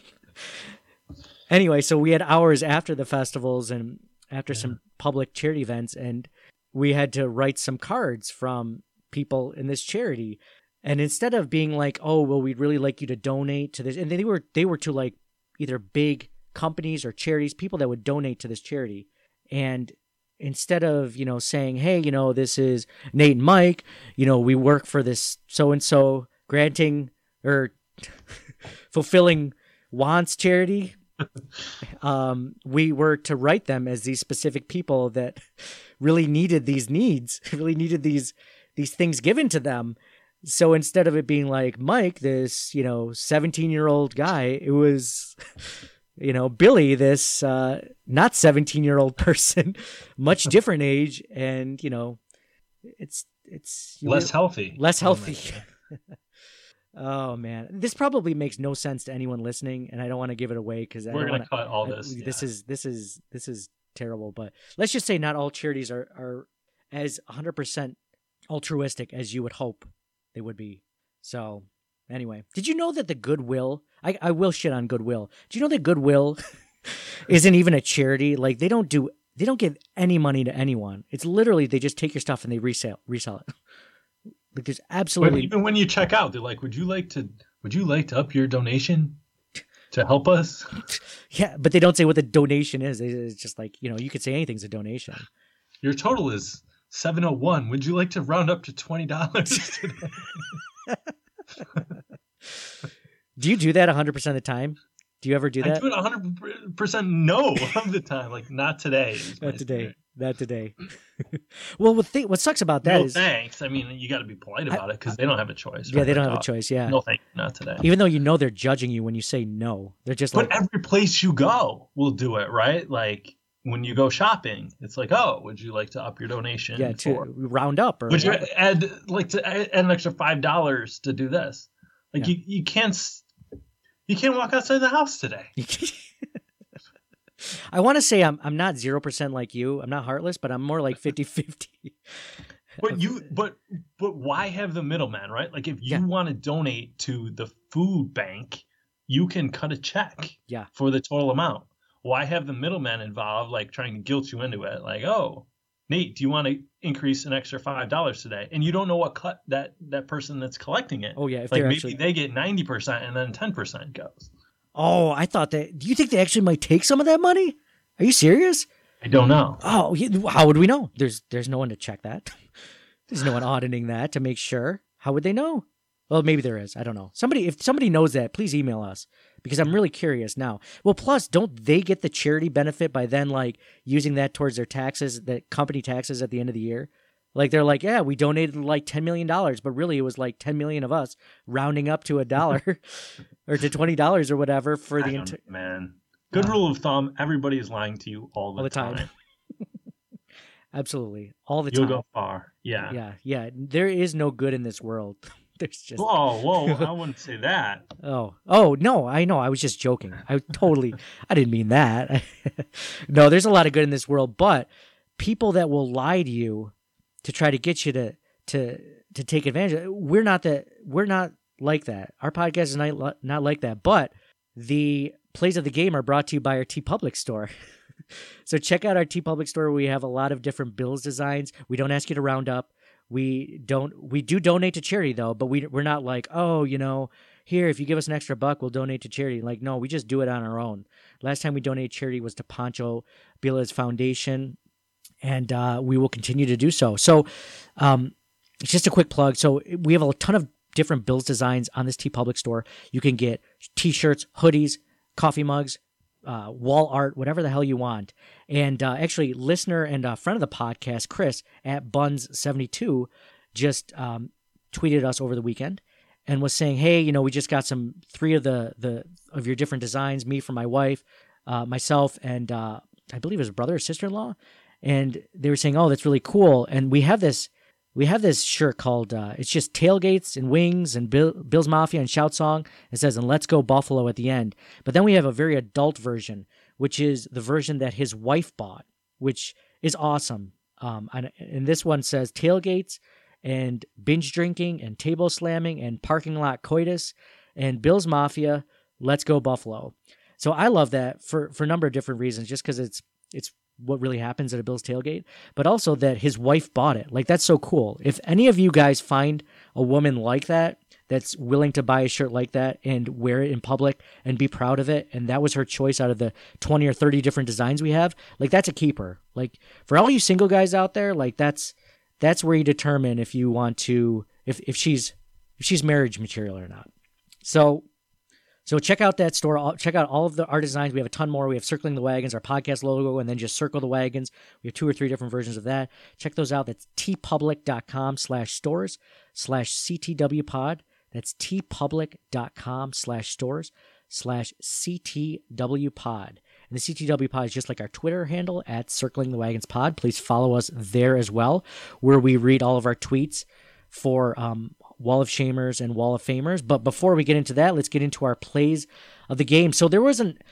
Speaker 3: anyway so we had hours after the festivals and after some public charity events and we had to write some cards from people in this charity. And instead of being like oh well we'd really like you to donate to this and they were they were to like either big companies or charities people that would donate to this charity. And instead of you know saying hey you know this is nate and mike you know we work for this so and so granting or fulfilling wants charity um, we were to write them as these specific people that really needed these needs, really needed these these things given to them. So instead of it being like Mike, this you know seventeen year old guy, it was you know Billy, this uh, not seventeen year old person, much different age, and you know it's it's
Speaker 4: Less healthy.
Speaker 3: less
Speaker 4: Oh
Speaker 3: healthy. Oh man, this probably makes no sense to anyone listening, and I don't want to give it away because
Speaker 4: We're gonna cut all this.
Speaker 3: This
Speaker 4: yeah.
Speaker 3: is this is this is terrible. But let's just say not all charities are are as 100 percent altruistic as you would hope they would be. So anyway, did you know that the Goodwill? I I will shit on Goodwill. Do you know that Goodwill isn't even a charity? Like they don't do they don't give any money to anyone. It's literally they just take your stuff and they resell resell it. Like there's
Speaker 4: But
Speaker 3: absolutely
Speaker 4: even when you check out, they're like, "Would you like to? Would you like to up your donation to help us?"
Speaker 3: Yeah, but they don't say what the donation is. It's just like, you know, you could say anything's a donation.
Speaker 4: Your total is seven oh one. Would you like to round up to twenty dollars today?
Speaker 3: Do you do that 100% of the time? Do you ever do that?
Speaker 4: I do it hundred percent no of the time. Like not today.
Speaker 3: Not today.
Speaker 4: spirit.
Speaker 3: Not today. well, what, th- what sucks about that
Speaker 4: no
Speaker 3: is,
Speaker 4: thanks. I mean, you got to be polite about it because they don't have a choice.
Speaker 3: yeah,
Speaker 4: right?
Speaker 3: they don't
Speaker 4: Like,
Speaker 3: have a choice. Yeah.
Speaker 4: No, thank you, not today.
Speaker 3: Even though you know they're judging you when you say no, they're just
Speaker 4: But
Speaker 3: like,
Speaker 4: every place you go will do it, right? Like when you go shopping, it's like, oh, would you like to up your donation?
Speaker 3: yeah, to
Speaker 4: for-
Speaker 3: round up or
Speaker 4: Would you add like to add an extra five dollars to do this? Like
Speaker 3: Yeah.
Speaker 4: you, you can't you can't walk outside the house today.
Speaker 3: I want to say I'm I'm not 0% like you. I'm not heartless, but I'm more like 50-50.
Speaker 4: But you but but why have the middleman, right? Like if you
Speaker 3: Yeah.
Speaker 4: want to donate to the food bank, you can cut a check
Speaker 3: Yeah.
Speaker 4: for the total amount. Why have the middleman involved like trying to guilt you into it? Like, oh, Nate, do you want to increase an extra five dollars today? And you don't know what cut that that person that's collecting it.
Speaker 3: Oh yeah, if
Speaker 4: like maybe
Speaker 3: actually
Speaker 4: they get ninety percent and then ten percent goes.
Speaker 3: Oh, I thought that Do you think they actually might take some of that money? Are you serious?
Speaker 4: I don't know.
Speaker 3: Oh, how would we know? There's there's no one to check that. There's no one auditing that to make sure. How would they know? Well, maybe there is. I don't know. Somebody, if somebody knows that, please email us because I'm really curious now. Well, plus, don't they get the charity benefit by then like using that towards their taxes, the company taxes at the end of the year? Like they're like, yeah, we donated like ten million dollars, but really it was like ten million of us rounding up to a dollar or to twenty dollars or whatever for the entire.
Speaker 4: man. Good rule of thumb: everybody is lying to you all the,
Speaker 3: All the time.
Speaker 4: time.
Speaker 3: Absolutely, all the time.
Speaker 4: You'll
Speaker 3: time.
Speaker 4: go far. Yeah.
Speaker 3: yeah, yeah. There is no good in this world. There's just
Speaker 4: Whoa, whoa! I wouldn't say that.
Speaker 3: oh, oh no, I know. I was just joking. I totally, I didn't mean that. no, there's a lot of good in this world, but people that will lie to you to try to get you to to to take advantage. We're not that. We're not like that. Our podcast is not not like that. But the plays of the game are brought to you by our TeePublic store. so check out our TeePublic store. We have a lot of different bills designs. We don't ask you to round up. We don't. We do donate to charity though, but we we're not like oh you know here if you give us an extra buck we'll donate to charity. Like no, we just do it on our own. Last time we donated charity was to Pancho Billa's Foundation, and uh, we will continue to do so. So, um, it's just a quick plug. So we have a ton of different bills designs on this TeePublic store. You can get T-shirts, hoodies, coffee mugs, uh, wall art, whatever the hell you want. And uh, actually, listener and a friend of the podcast, Chris at Buns72, just um, tweeted us over the weekend and was saying, "Hey, you know, we just got some three of the the of your different designs. Me for my wife, uh, myself, and uh, I believe his brother or sister in law." And they were saying, "Oh, that's really cool." And we have this we have this shirt called uh, it's just tailgates and wings and Bill, Bill's Mafia and shout song. It says and let's go Buffalo at the end. But then we have a very adult version, which is the version that his wife bought, which is awesome. Um, and, and this one says tailgates and binge drinking and table slamming and parking lot coitus and Bill's Mafia. Let's go Buffalo. So I love that for for a number of different reasons. Just because it's it's what really happens at a Bills tailgate, but also that his wife bought it. Like that's so cool. If any of you guys find a woman like that that's willing to buy a shirt like that and wear it in public and be proud of it, and that was her choice out of the 20 or 30 different designs we have, like that's a keeper. Like for all you single guys out there, like that's that's where you determine if you want to if if she's if she's marriage material or not. So So check out that store. Check out all of the our designs. We have a ton more. We have circling the wagons, our podcast logo, and then just circle the wagons. We have two or three different versions of that. Check those out. That's teepublic.com slash stores slash CTW pod. That's teepublic.com slash stores slash CTW pod. And the CTW pod is just like our Twitter handle at Circling the Wagons Pod. Please follow us there as well, where we read all of our tweets for um, Wall of Shamers and Wall of Famers. But before we get into that, let's get into our plays of the game. So there wasn't,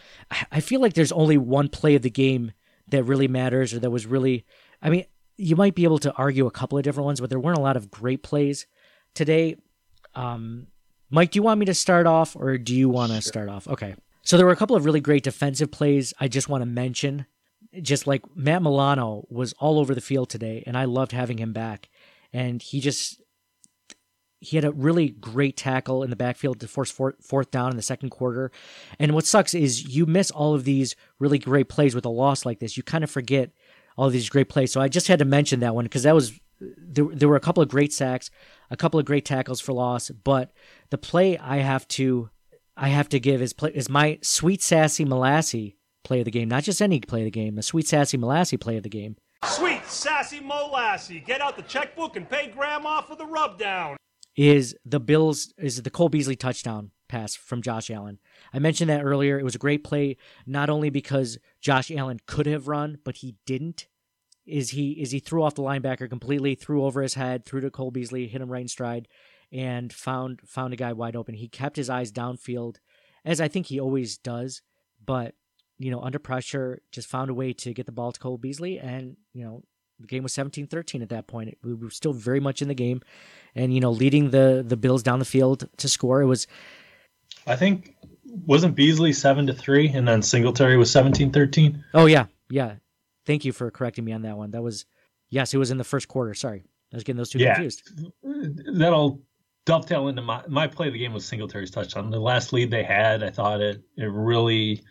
Speaker 3: I feel like there's only one play of the game that really matters or that was really, I mean, you might be able to argue a couple of different ones, but there weren't a lot of great plays today. Um, Mike, do you want me to start off or do you want to sure. start off? Okay. So there were a couple of really great defensive plays I just want to mention. Just like Matt Milano was all over the field today, and I loved having him back. And he just he had a really great tackle in the backfield to force fourth down in the second quarter. And what sucks is you miss all of these really great plays with a loss like this. You kind of forget all of these great plays. So I just had to mention that one because that was there, there were a couple of great sacks, a couple of great tackles for loss, but the play I have to I have to give is play is my sweet sassy Molassy play of the game, not just any play of the game, the sweet sassy Molassy play of the game.
Speaker 2: Sweet sassy Molassy, get out the checkbook and pay grandma for the rubdown
Speaker 3: is the Bills is the Cole Beasley touchdown pass from Josh Allen. I mentioned that earlier. It was a great play, not only because Josh Allen could have run, but he didn't. Is he is he threw off the linebacker completely, threw over his head, threw to Cole Beasley, hit him right in stride, and found found a guy wide open. He kept his eyes downfield, as I think he always does, but you know, under pressure, just found a way to get the ball to Cole Beasley and, you know, the game was 17-13 at that point. We were still very much in the game, and you know, leading the the Bills down the field to score. It was.
Speaker 4: I think wasn't Beasley seven to three, and then Singletary was 17-13?
Speaker 3: Oh yeah, yeah. Thank you for correcting me on that one. That was yes, it was in the first quarter. Sorry, I was getting those two yeah. confused.
Speaker 4: That'll dovetail into my my play of the game was Singletary's touchdown. The last lead they had, I thought it it really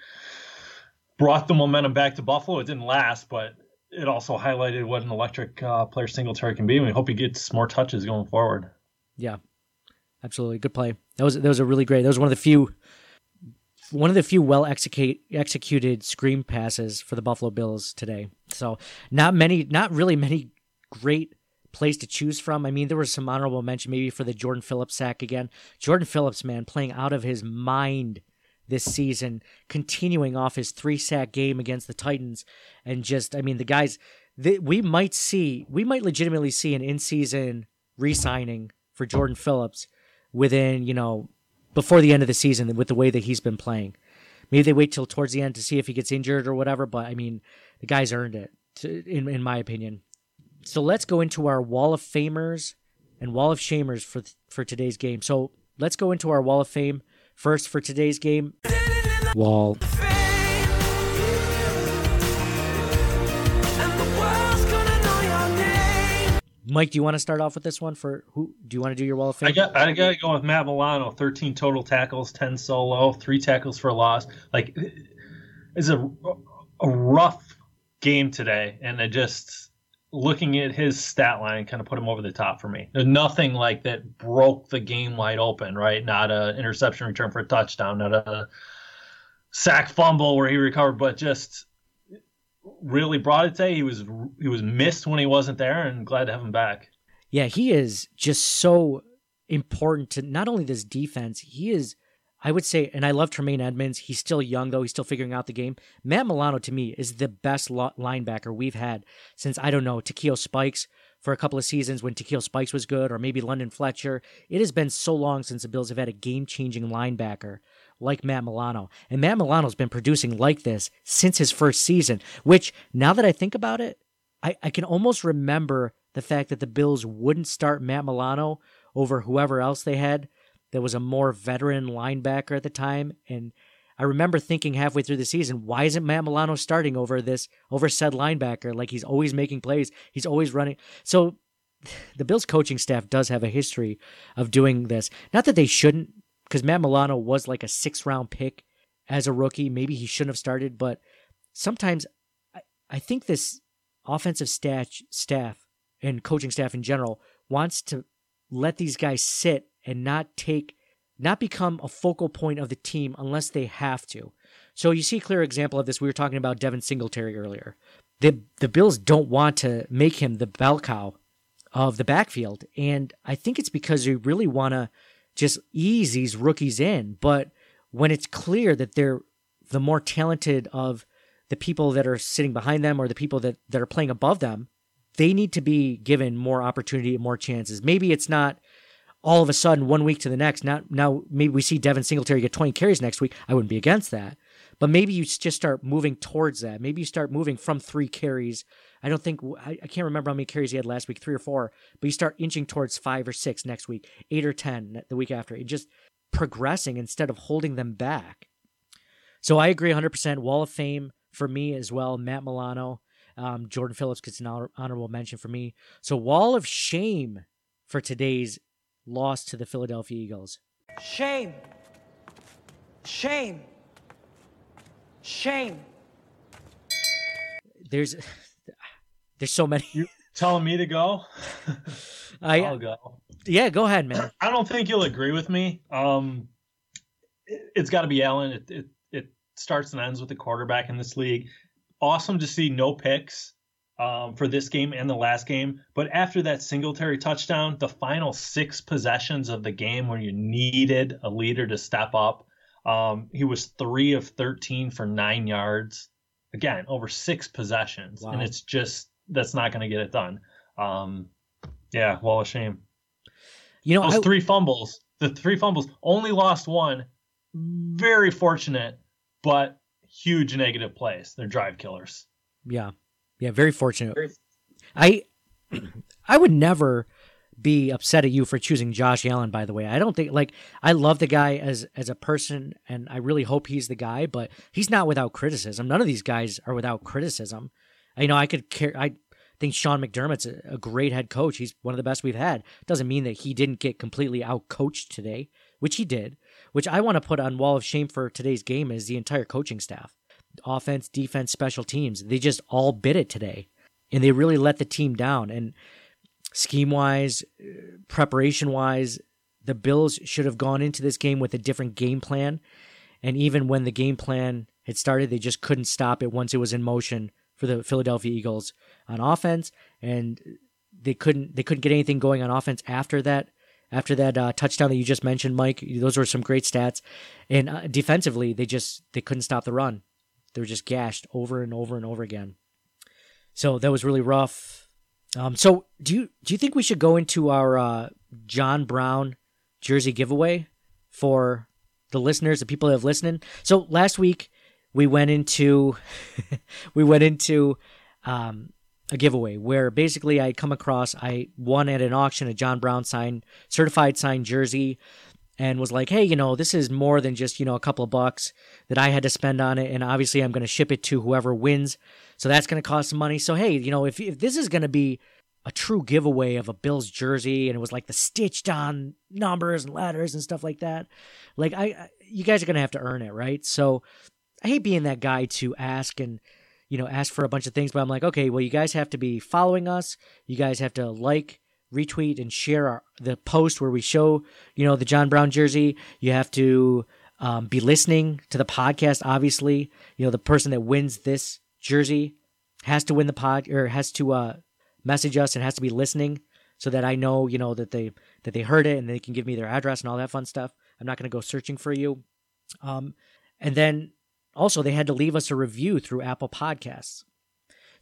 Speaker 4: brought the momentum back to Buffalo. It didn't last, but it also highlighted what an electric uh, player Singletary can be. And we hope he gets more touches going forward.
Speaker 3: Yeah, absolutely, good play. That was that was a really great. That was one of the few, one of the few well execute executed screen passes for the Buffalo Bills today. So not many, not really many great plays to choose from. I mean, there was some honorable mention maybe for the Jordan Phillips sack again. Jordan Phillips, man, playing out of his mind this season, continuing off his three sack game against the Titans, and just I mean the guys that we might see, we might legitimately see an in season re-signing for Jordan Phillips within you know before the end of the season with the way that he's been playing. Maybe they wait till towards the end to see if he gets injured or whatever, but I mean the guy's earned it, to, in in my opinion. So let's go into our Wall of Famers and Wall of Shamers for for today's game. So let's go into our Wall of Fame. First for today's game, Wall. Mike, do you want to start off with this one for who? Do you want to do your wall of fame?
Speaker 4: I got I got to go with Matt Milano. Thirteen total tackles, ten solo, three tackles for a loss. Like it's a a rough game today, and I just looking at his stat line kind of put him over the top for me. There's nothing like that broke the game wide open, right? Not a interception return for a touchdown, not a sack fumble where he recovered, but just really brought it today. He was he was missed when he wasn't there, and glad to have him back.
Speaker 3: Yeah, he is just so important to not only this defense. He is I would say, and I love Tremaine Edmunds. He's still young, though. He's still figuring out the game. Matt Milano, to me, is the best linebacker we've had since, I don't know, Takeo Spikes for a couple of seasons when Takeo Spikes was good, or maybe London Fletcher. It has been so long since the Bills have had a game changing linebacker like Matt Milano. And Matt Milano's been producing like this since his first season, which, now that I think about it, I, I can almost remember the fact that the Bills wouldn't start Matt Milano over whoever else they had that was a more veteran linebacker at the time. And I remember thinking halfway through the season, why isn't Matt Milano starting over this, over said linebacker? Like he's always making plays, he's always running. So the Bills coaching staff does have a history of doing this. Not that they shouldn't, because Matt Milano was like a six round pick as a rookie. Maybe he shouldn't have started, but sometimes I, I think this offensive staff, staff and coaching staff in general wants to let these guys sit and not take not become a focal point of the team unless they have to. So you see a clear example of this. We were talking about Devin Singletary earlier. The the Bills don't want to make him the bell cow of the backfield, and I think it's because they really want to just ease these rookies in. But when it's clear that they're the more talented of the people that are sitting behind them or the people that, that are playing above them, they need to be given more opportunity and more chances. Maybe it's not all of a sudden one week to the next. Not now maybe we see Devin Singletary get 20 carries next week. I wouldn't be against that. But maybe you just start moving towards that. Maybe you start moving from three carries. I don't think I, I can't remember how many carries he had last week, three or four. But you start inching towards five or six next week, eight or ten the week after. It just progressing instead of holding them back. So I agree 100%. Wall of Fame for me as well. Matt Milano, um, Jordan Phillips gets an honor- honorable mention for me. So Wall of Shame for today's loss to the Philadelphia Eagles.
Speaker 8: Shame. Shame. Shame.
Speaker 3: There's there's so many.
Speaker 4: You telling me to go?
Speaker 3: I,
Speaker 4: I'll go.
Speaker 3: Yeah, go ahead, man.
Speaker 4: I don't think you'll agree with me. Um, it, has got to be Allen. It, it it starts and ends with the quarterback in this league. Awesome to see no picks um, for this game and the last game. But after that Singletary touchdown, the final six possessions of the game where you needed a leader to step up, um, he was three of 13 for nine yards. Again, over six possessions.
Speaker 3: Wow.
Speaker 4: And it's just, that's not going to get it done. Um, yeah, wall of shame.
Speaker 3: You know,
Speaker 4: Those
Speaker 3: I,
Speaker 4: three fumbles, the three fumbles, only lost one. Very fortunate, but huge negative plays. They're drive killers.
Speaker 3: yeah, yeah, very fortunate. I I would never be upset at you for choosing Josh Allen. By the way, I don't think like I love the guy as as a person, and I really hope he's the guy. But he's not without criticism. None of these guys are without criticism. You know, I could care. I think Sean McDermott's a, great head coach. He's one of the best we've had. Doesn't mean that he didn't get completely out coached today, which he did. Which I want to put on wall of shame for today's game is the entire coaching staff, offense, defense, special teams. They just all bit it today, and they really let the team down. And scheme wise, preparation wise, the Bills should have gone into this game with a different game plan. And even when the game plan had started, they just couldn't stop it once it was in motion for the Philadelphia Eagles on offense, and they couldn't they couldn't get anything going on offense after that. After that uh, touchdown that you just mentioned, Mike, those were some great stats. And uh, defensively, they just they couldn't stop the run. They were just gashed over and over and over again. So that was really rough. Um, so do you do you think we should go into our uh, John Brown jersey giveaway for the listeners, the people that have listened? So last week we went into we went into um, a giveaway where basically I come across I won at an auction a John Brown signed certified signed jersey and was like, hey, you know, this is more than just, you know, a couple of bucks that I had to spend on it. And obviously I'm going to ship it to whoever wins. So that's going to cost some money. So, hey, you know, if, if this is going to be a true giveaway of a Bills jersey and it was like the stitched on numbers and letters and stuff like that, like I, I you guys are going to have to earn it, right? So I hate being that guy to ask and, you know, ask for a bunch of things, but I'm like, okay, well, you guys have to be following us. You guys have to like, retweet and share our, the post where we show, you know, the John Brown jersey. You have to um, be listening to the podcast. Obviously, you know, the person that wins this jersey has to win the pod or has to uh, message us and has to be listening so that I know, you know, that they that they heard it and they can give me their address and all that fun stuff. I'm not going to go searching for you. Um, and then also they had to leave us a review through Apple Podcasts.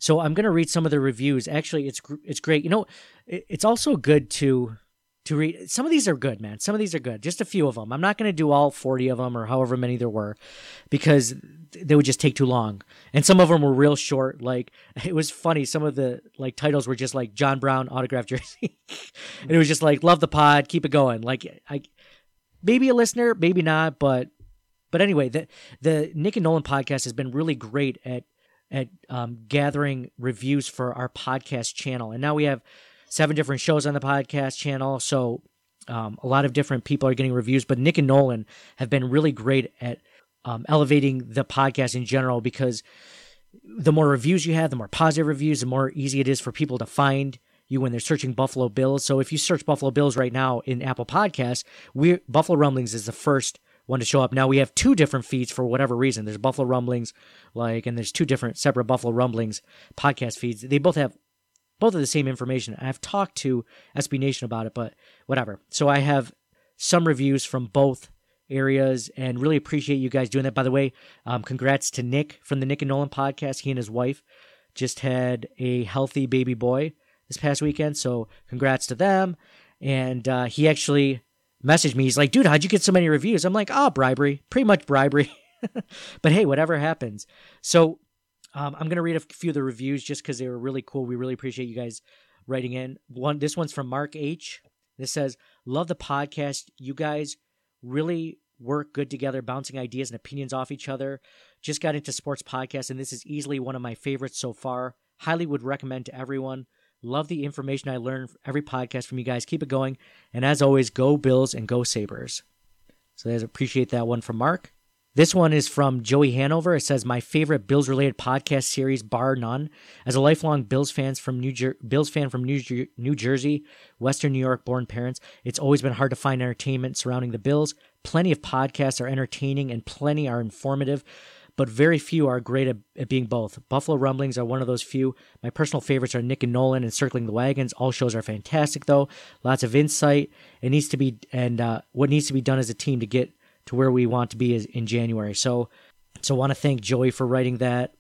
Speaker 3: So I'm going to read some of the reviews. Actually, it's it's great. You know, it's also good to to read. Some of these are good, man. Some of these are good. Just a few of them. I'm not going to do all 40 of them or however many there were because they would just take too long. And some of them were real short. Like it was funny. Some of the like titles were just like John Brown autograph jersey, and it was just like love the pod, keep it going. Like I maybe a listener, maybe not, but but anyway, the the Nick and Nolan podcast has been really great at at um, gathering reviews for our podcast channel. And now we have seven different shows on the podcast channel. So um, a lot of different people are getting reviews, but Nick and Nolan have been really great at um, elevating the podcast in general because the more reviews you have, the more positive reviews, the more easy it is for people to find you when they're searching Buffalo Bills. So if you search Buffalo Bills right now in Apple Podcasts, we Buffalo Rumblings is the first one to show up. Now we have two different feeds for whatever reason. There's Buffalo Rumblings, like, and there's two different separate Buffalo Rumblings podcast feeds. They both have both of the same information. I've talked to SB Nation about it, but whatever. So I have some reviews from both areas and really appreciate you guys doing that. By the way, um, congrats to Nick from the Nick and Nolan podcast. He and his wife just had a healthy baby boy this past weekend. So congrats to them. And uh, he actually messaged me. He's like, dude, how'd you get so many reviews? I'm like, oh, bribery, pretty much bribery. but hey, whatever happens. So um, I'm gonna read a few of the reviews just because they were really cool. We really appreciate you guys writing in. One, this one's from Mark H. This says, "Love the podcast. You guys really work good together, bouncing ideas and opinions off each other. Just got into sports podcasts, and this is easily one of my favorites so far. Highly would recommend to everyone. Love the information I learn every podcast from you guys. Keep it going, and as always, go Bills and go Sabres. So I appreciate that one from Mark. This one is from Joey Hanover. It says, "My favorite Bills-related podcast series, bar none. As a lifelong Bills fans from New Jer- Bills fan from New, Jer- New Jersey, Western New York born parents, it's always been hard to find entertainment surrounding the Bills. Plenty of podcasts are entertaining and plenty are informative, but very few are great at, at being both. Buffalo Rumblings are one of those few. My personal favorites are Nick and Nolan and Circling the Wagons. All shows are fantastic, though. Lots of insight. It needs to be, and uh, what needs to be done as a team to get." to where we want to be is in January. So, so want to thank Joey for writing that.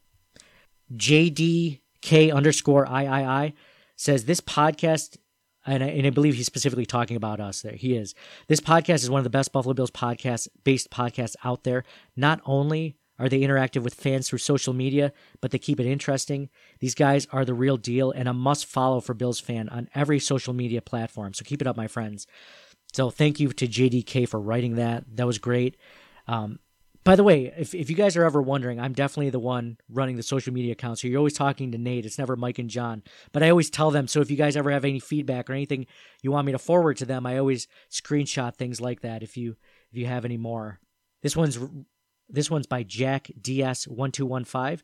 Speaker 3: JDK underscore III says this podcast, and I, and I believe he's specifically talking about us there. He is. This podcast is one of the best Buffalo Bills podcast based podcasts out there. Not only are they interactive with fans through social media, but they keep it interesting. These guys are the real deal and a must follow for Bills fan on every social media platform. So keep it up, my friends. So thank you to JDK for writing that. That was great. Um, by the way, if, if you guys are ever wondering, I'm definitely the one running the social media account. So you're always talking to Nate. It's never Mike and John. But I always tell them. So if you guys ever have any feedback or anything you want me to forward to them, I always screenshot things like that. If you if you have any more, this one's this one's by Jack DS one two one five.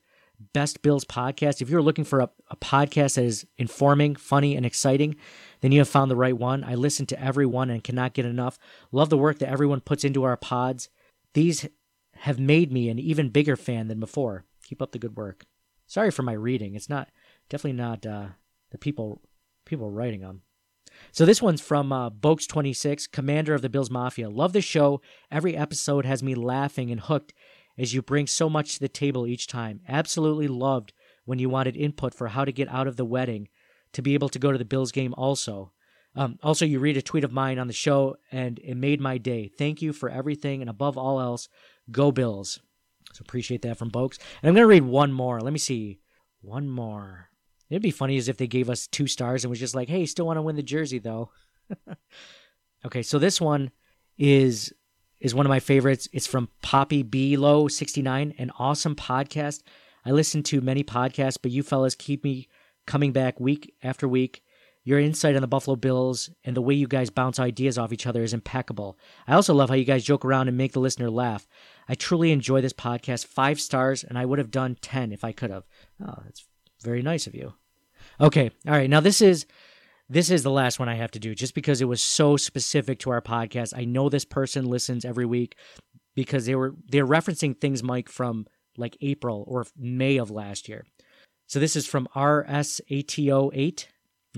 Speaker 3: Best Bills podcast. If you're looking for a, a podcast that is informing, funny, and exciting, then you have found the right one. I listen to every one and cannot get enough. Love the work that everyone puts into our pods. These have made me an even bigger fan than before. Keep up the good work. Sorry for my reading. It's not definitely not uh, the people people writing them. So this one's from uh, Bokes26, commander of the Bills Mafia. Love the show. Every episode has me laughing and hooked as you bring so much to the table each time. Absolutely loved when you wanted input for how to get out of the wedding to be able to go to the Bills game also. Um, also, you read a tweet of mine on the show, and it made my day. Thank you for everything, and above all else, go Bills. So appreciate that from Bokes. And I'm going to read one more. Let me see. One more. It'd be funny as if they gave us two stars and was just like, hey, still want to win the jersey, though. okay, so this one is is one of my favorites. It's from Poppy B Low 69, an awesome podcast. I listen to many podcasts, but you fellas keep me coming back week after week. Your insight on the Buffalo Bills and the way you guys bounce ideas off each other is impeccable. I also love how you guys joke around and make the listener laugh. I truly enjoy this podcast. Five stars, and I would have done 10 if I could have. Oh, that's very nice of you. Okay, all right. Now, this is this is the last one I have to do just because it was so specific to our podcast. I know this person listens every week because they were they're referencing things Mike from like April or May of last year. So this is from RSATO8.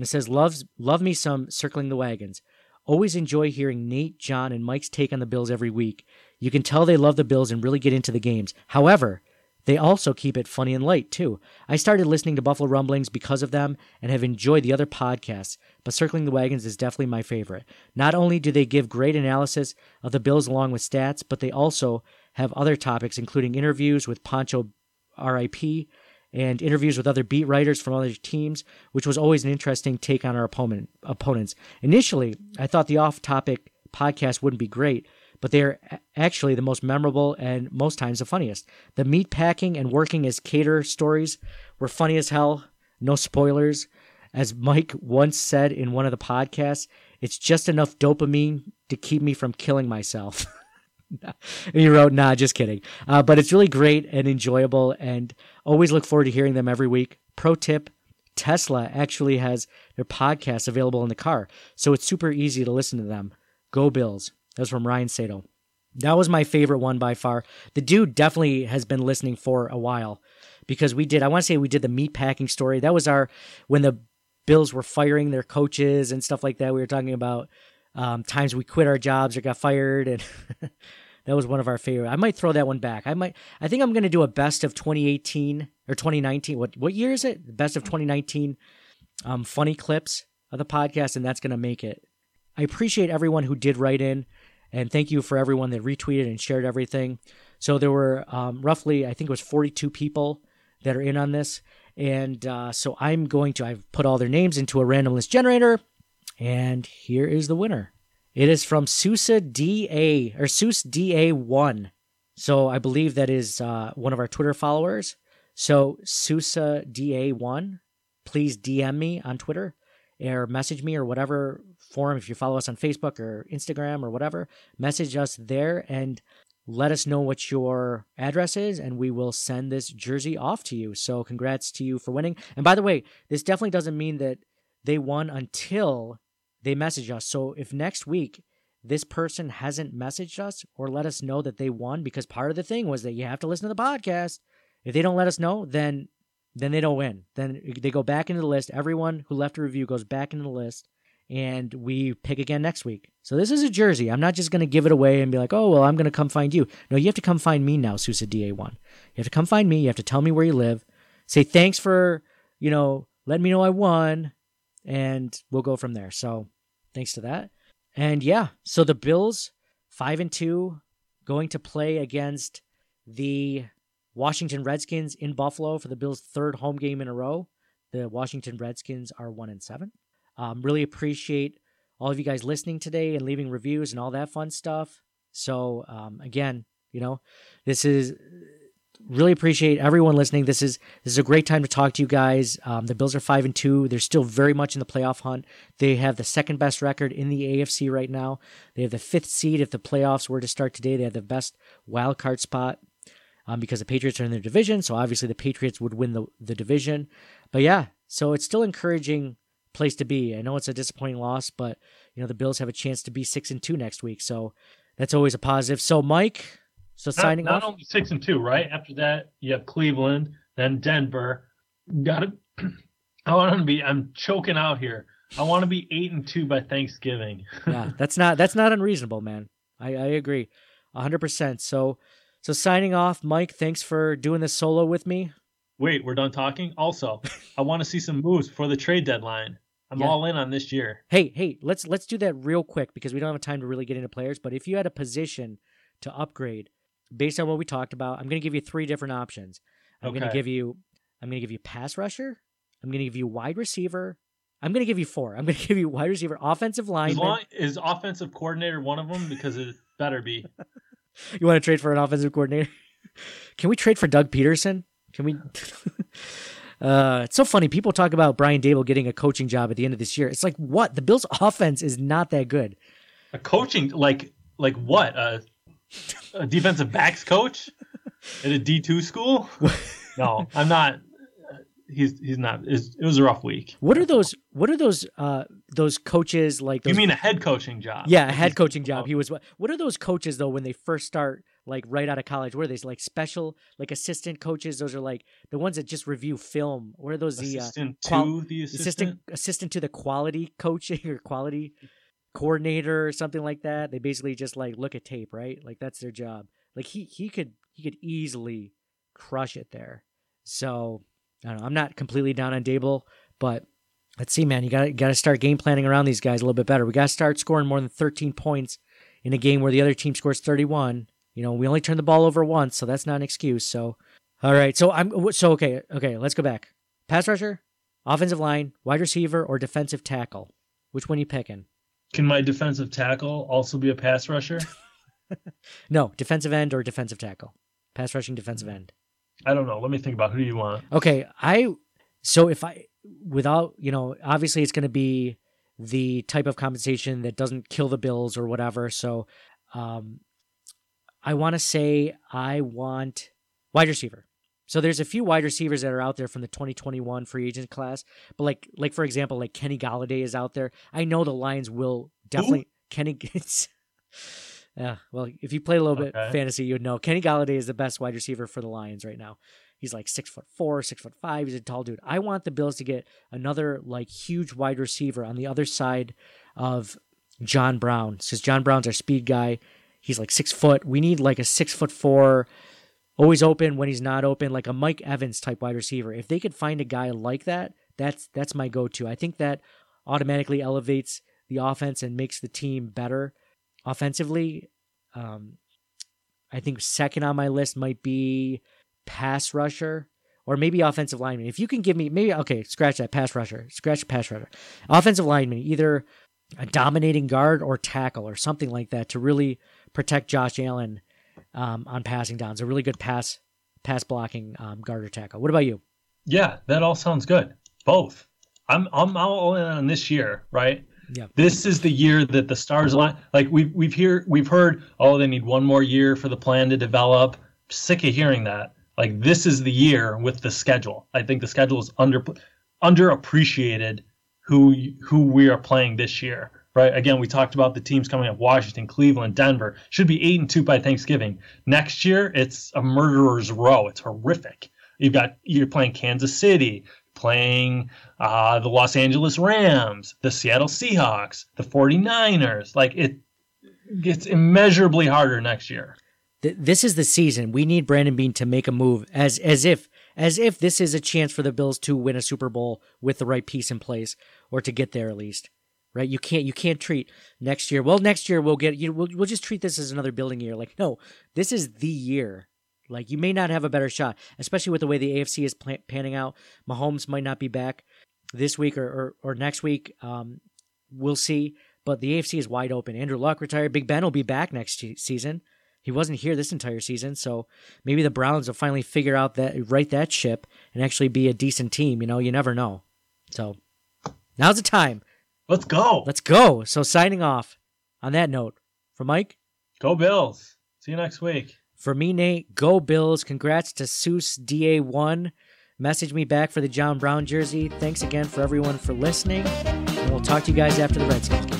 Speaker 3: It says, Loves, Love me some circling the wagons. Always enjoy hearing Nate, John, and Mike's take on the Bills every week. You can tell they love the Bills and really get into the games. However, they also keep it funny and light, too. I started listening to Buffalo Rumblings because of them and have enjoyed the other podcasts, but Circling the Wagons is definitely my favorite. Not only do they give great analysis of the Bills along with stats, but they also have other topics, including interviews with Pancho RIP, and interviews with other beat writers from other teams, which was always an interesting take on our opponent, opponents. Initially, I thought the off topic podcast wouldn't be great, but they're actually the most memorable and most times the funniest. The meat packing and working as caterer stories were funny as hell. No spoilers. As Mike once said in one of the podcasts, it's just enough dopamine to keep me from killing myself. he wrote, nah, just kidding. Uh, but it's really great and enjoyable, and always look forward to hearing them every week. Pro tip Tesla actually has their podcast available in the car. So it's super easy to listen to them. Go Bills. That was from Ryan Sato. That was my favorite one by far. The dude definitely has been listening for a while because we did, I want to say we did the meat packing story. That was our, when the Bills were firing their coaches and stuff like that. We were talking about um, times we quit our jobs or got fired. And that was one of our favorite. I might throw that one back. I might, I think I'm going to do a best of 2018 or 2019. What, what year is it? Best of 2019 um, funny clips of the podcast. And that's going to make it. I appreciate everyone who did write in. And thank you for everyone that retweeted and shared everything. So there were um, roughly, I think it was 42 people that are in on this. And uh, so I'm going to, I've put all their names into a random list generator. And here is the winner. It is from Sousa DA or Seuss DA1. So I believe that is uh, one of our Twitter followers. So Sousa DA1, please DM me on Twitter or message me or whatever forum. If you follow us on Facebook or Instagram or whatever, message us there and let us know what your address is and we will send this jersey off to you. So congrats to you for winning. And by the way, this definitely doesn't mean that they won until they message us. So if next week this person hasn't messaged us or let us know that they won because part of the thing was that you have to listen to the podcast. If they don't let us know, then then they don't win. Then they go back into the list. Everyone who left a review goes back into the list and we pick again next week. So this is a jersey. I'm not just going to give it away and be like, oh, well, I'm going to come find you. No, you have to come find me now, Sousa DA1. You have to come find me. You have to tell me where you live. Say thanks for, you know, letting me know I won. And we'll go from there. So thanks to that. And yeah, so the Bills, five and two, going to play against the Washington Redskins in Buffalo for the Bills' third home game in a row. The Washington Redskins are one and seven. Um, really appreciate all of you guys listening today and leaving reviews and all that fun stuff. So um, again, you know, this is really appreciate everyone listening. This is this is a great time to talk to you guys. Um, the Bills are five and two. They're still very much in the playoff hunt. They have the second best record in the AFC right now. They have the fifth seed. If the playoffs were to start today, they have the best wild card spot. Um, because the Patriots are in their division, so obviously the Patriots would win the, the division. But yeah, so it's still encouraging place to be. I know it's a disappointing loss, but you know the Bills have a chance to be six and two next week, so that's always a positive. So Mike, so
Speaker 4: Not,
Speaker 3: signing
Speaker 4: not
Speaker 3: off.
Speaker 4: only six and two, right? After that, you have Cleveland, then Denver. Got to. I want to be. I'm choking out here. I want to be eight and two by Thanksgiving.
Speaker 3: yeah, that's not that's not unreasonable, man. I I agree, hundred percent. So so signing off, Mike. Thanks for doing this solo with me.
Speaker 4: Wait, we're done talking. Also, I want to see some moves for the trade deadline. I'm
Speaker 3: Yeah.
Speaker 4: all in on this year.
Speaker 3: Hey, hey, let's let's do that real quick because we don't have time to really get into players. But if you had a position to upgrade based on what we talked about, I'm going to give you three different options. I'm going to give you I'm going to give you pass rusher. I'm going to give you wide receiver. I'm going to give you four. I'm going to give you wide receiver, offensive lineman.
Speaker 4: is offensive coordinator one of them because it better be.
Speaker 3: You want to trade for an offensive coordinator? Can we trade for Doug Pederson? Can we? uh, it's so funny. People talk about Brian Daboll getting a coaching job at the end of this year. It's like what? The Bills' offense is not that good.
Speaker 4: A coaching like like what? A, a defensive backs coach at a D two school? No, I'm not. He's he's not. It's, it was a rough week.
Speaker 3: What are those? What are those? Uh, those coaches like? Those,
Speaker 4: You mean a head coaching job?
Speaker 3: Yeah, a head coaching job. He was. What are those coaches though when they first start? Like right out of college, what are they like special, like assistant coaches? Those are like the ones that just review film. What are those? The uh,
Speaker 4: assistant
Speaker 3: qual-
Speaker 4: to the
Speaker 3: assistant
Speaker 4: assistant.
Speaker 3: assistant to the quality coaching or quality coordinator or something like that. They basically just like look at tape, right? Like that's their job. Like he he could he could easily crush it there. So I don't know. I'm not completely down on Daboll, but let's see, man. You got got to start game planning around these guys a little bit better. We got to start scoring more than 13 points in a game where the other team scores 31. You know, we only turned the ball over once, so that's not an excuse. So, all right. So I'm so okay. Okay, let's go back. Pass rusher, offensive line, wide receiver, or defensive tackle. Which one you picking?
Speaker 4: Can my defensive tackle also be a pass rusher?
Speaker 3: No, defensive end or defensive tackle. Pass rushing defensive end.
Speaker 4: I don't know. Let me think about who do you want.
Speaker 3: Okay, I so if I without, you know, obviously it's going to be the type of compensation that doesn't kill the bills or whatever. So um I want to say I want wide receiver. So there's a few wide receivers that are out there from the 2021 free agent class, but like like for example, like Kenny Golladay is out there. I know the Lions will definitely Kenny gets. Yeah, well, if you play a little bit fantasy, you would know Kenny Golladay is the best wide receiver for the Lions right now. He's like six foot four, six foot five. He's a tall dude. I want the Bills to get another like huge wide receiver on the other side of John Brown. Because John Brown's our speed guy. He's like six foot. We need like a six foot four, always open when he's not open, like a Mike Evans type wide receiver. If they could find a guy like that, that's that's my go to. I think that automatically elevates the offense and makes the team better offensively. Um, I think second on my list might be pass rusher or maybe offensive lineman. If you can give me maybe okay, scratch that pass rusher, scratch pass rusher, offensive lineman, either a dominating guard or tackle or something like that to really protect Josh Allen um, on passing downs. A really good pass pass blocking um, guard or tackle. What about you?
Speaker 4: Yeah, that all sounds good. Both. I'm I'm all in on this year, right?
Speaker 3: Yeah.
Speaker 4: This is the year that the stars align. Like we've we've hear we've heard, oh, they need one more year for the plan to develop. Sick of hearing that. Like this is the year with the schedule. I think the schedule is under underappreciated. Who who we are playing this year, right? Again, we talked about the teams coming up: Washington, Cleveland, Denver. Should be eight and two by Thanksgiving. Next year, it's a murderer's row. It's horrific. You've got you're playing Kansas City, playing uh, the Los Angeles Rams, the Seattle Seahawks, the 49ers. Like it gets immeasurably harder next year.
Speaker 3: This is the season. We need Brandon Beane to make a move as as if as if this is a chance for the Bills to win a Super Bowl with the right piece in place or to get there at least. Right? You can't you can't treat next year. Well, next year we'll get you we'll, we'll just treat this as another building year. Like, no, this is the year. Like you may not have a better shot, especially with the way the AFC is pla- panning out. Mahomes might not be back this week or or, or next week. Um, we'll see. But the AFC is wide open. Andrew Luck retired. Big Ben will be back next season. He wasn't here this entire season, so maybe the Browns will finally figure out that right that ship and actually be a decent team. You know, you never know. So now's the time.
Speaker 4: Let's go.
Speaker 3: Let's go. So signing off on that note, for Mike,
Speaker 4: Go Bills. See you next week.
Speaker 3: for me, Nate, go Bills. Congrats to Seuss DA1. Message me back for the John Brown jersey. Thanks again for everyone for listening. And we'll talk to you guys after the Redskins game.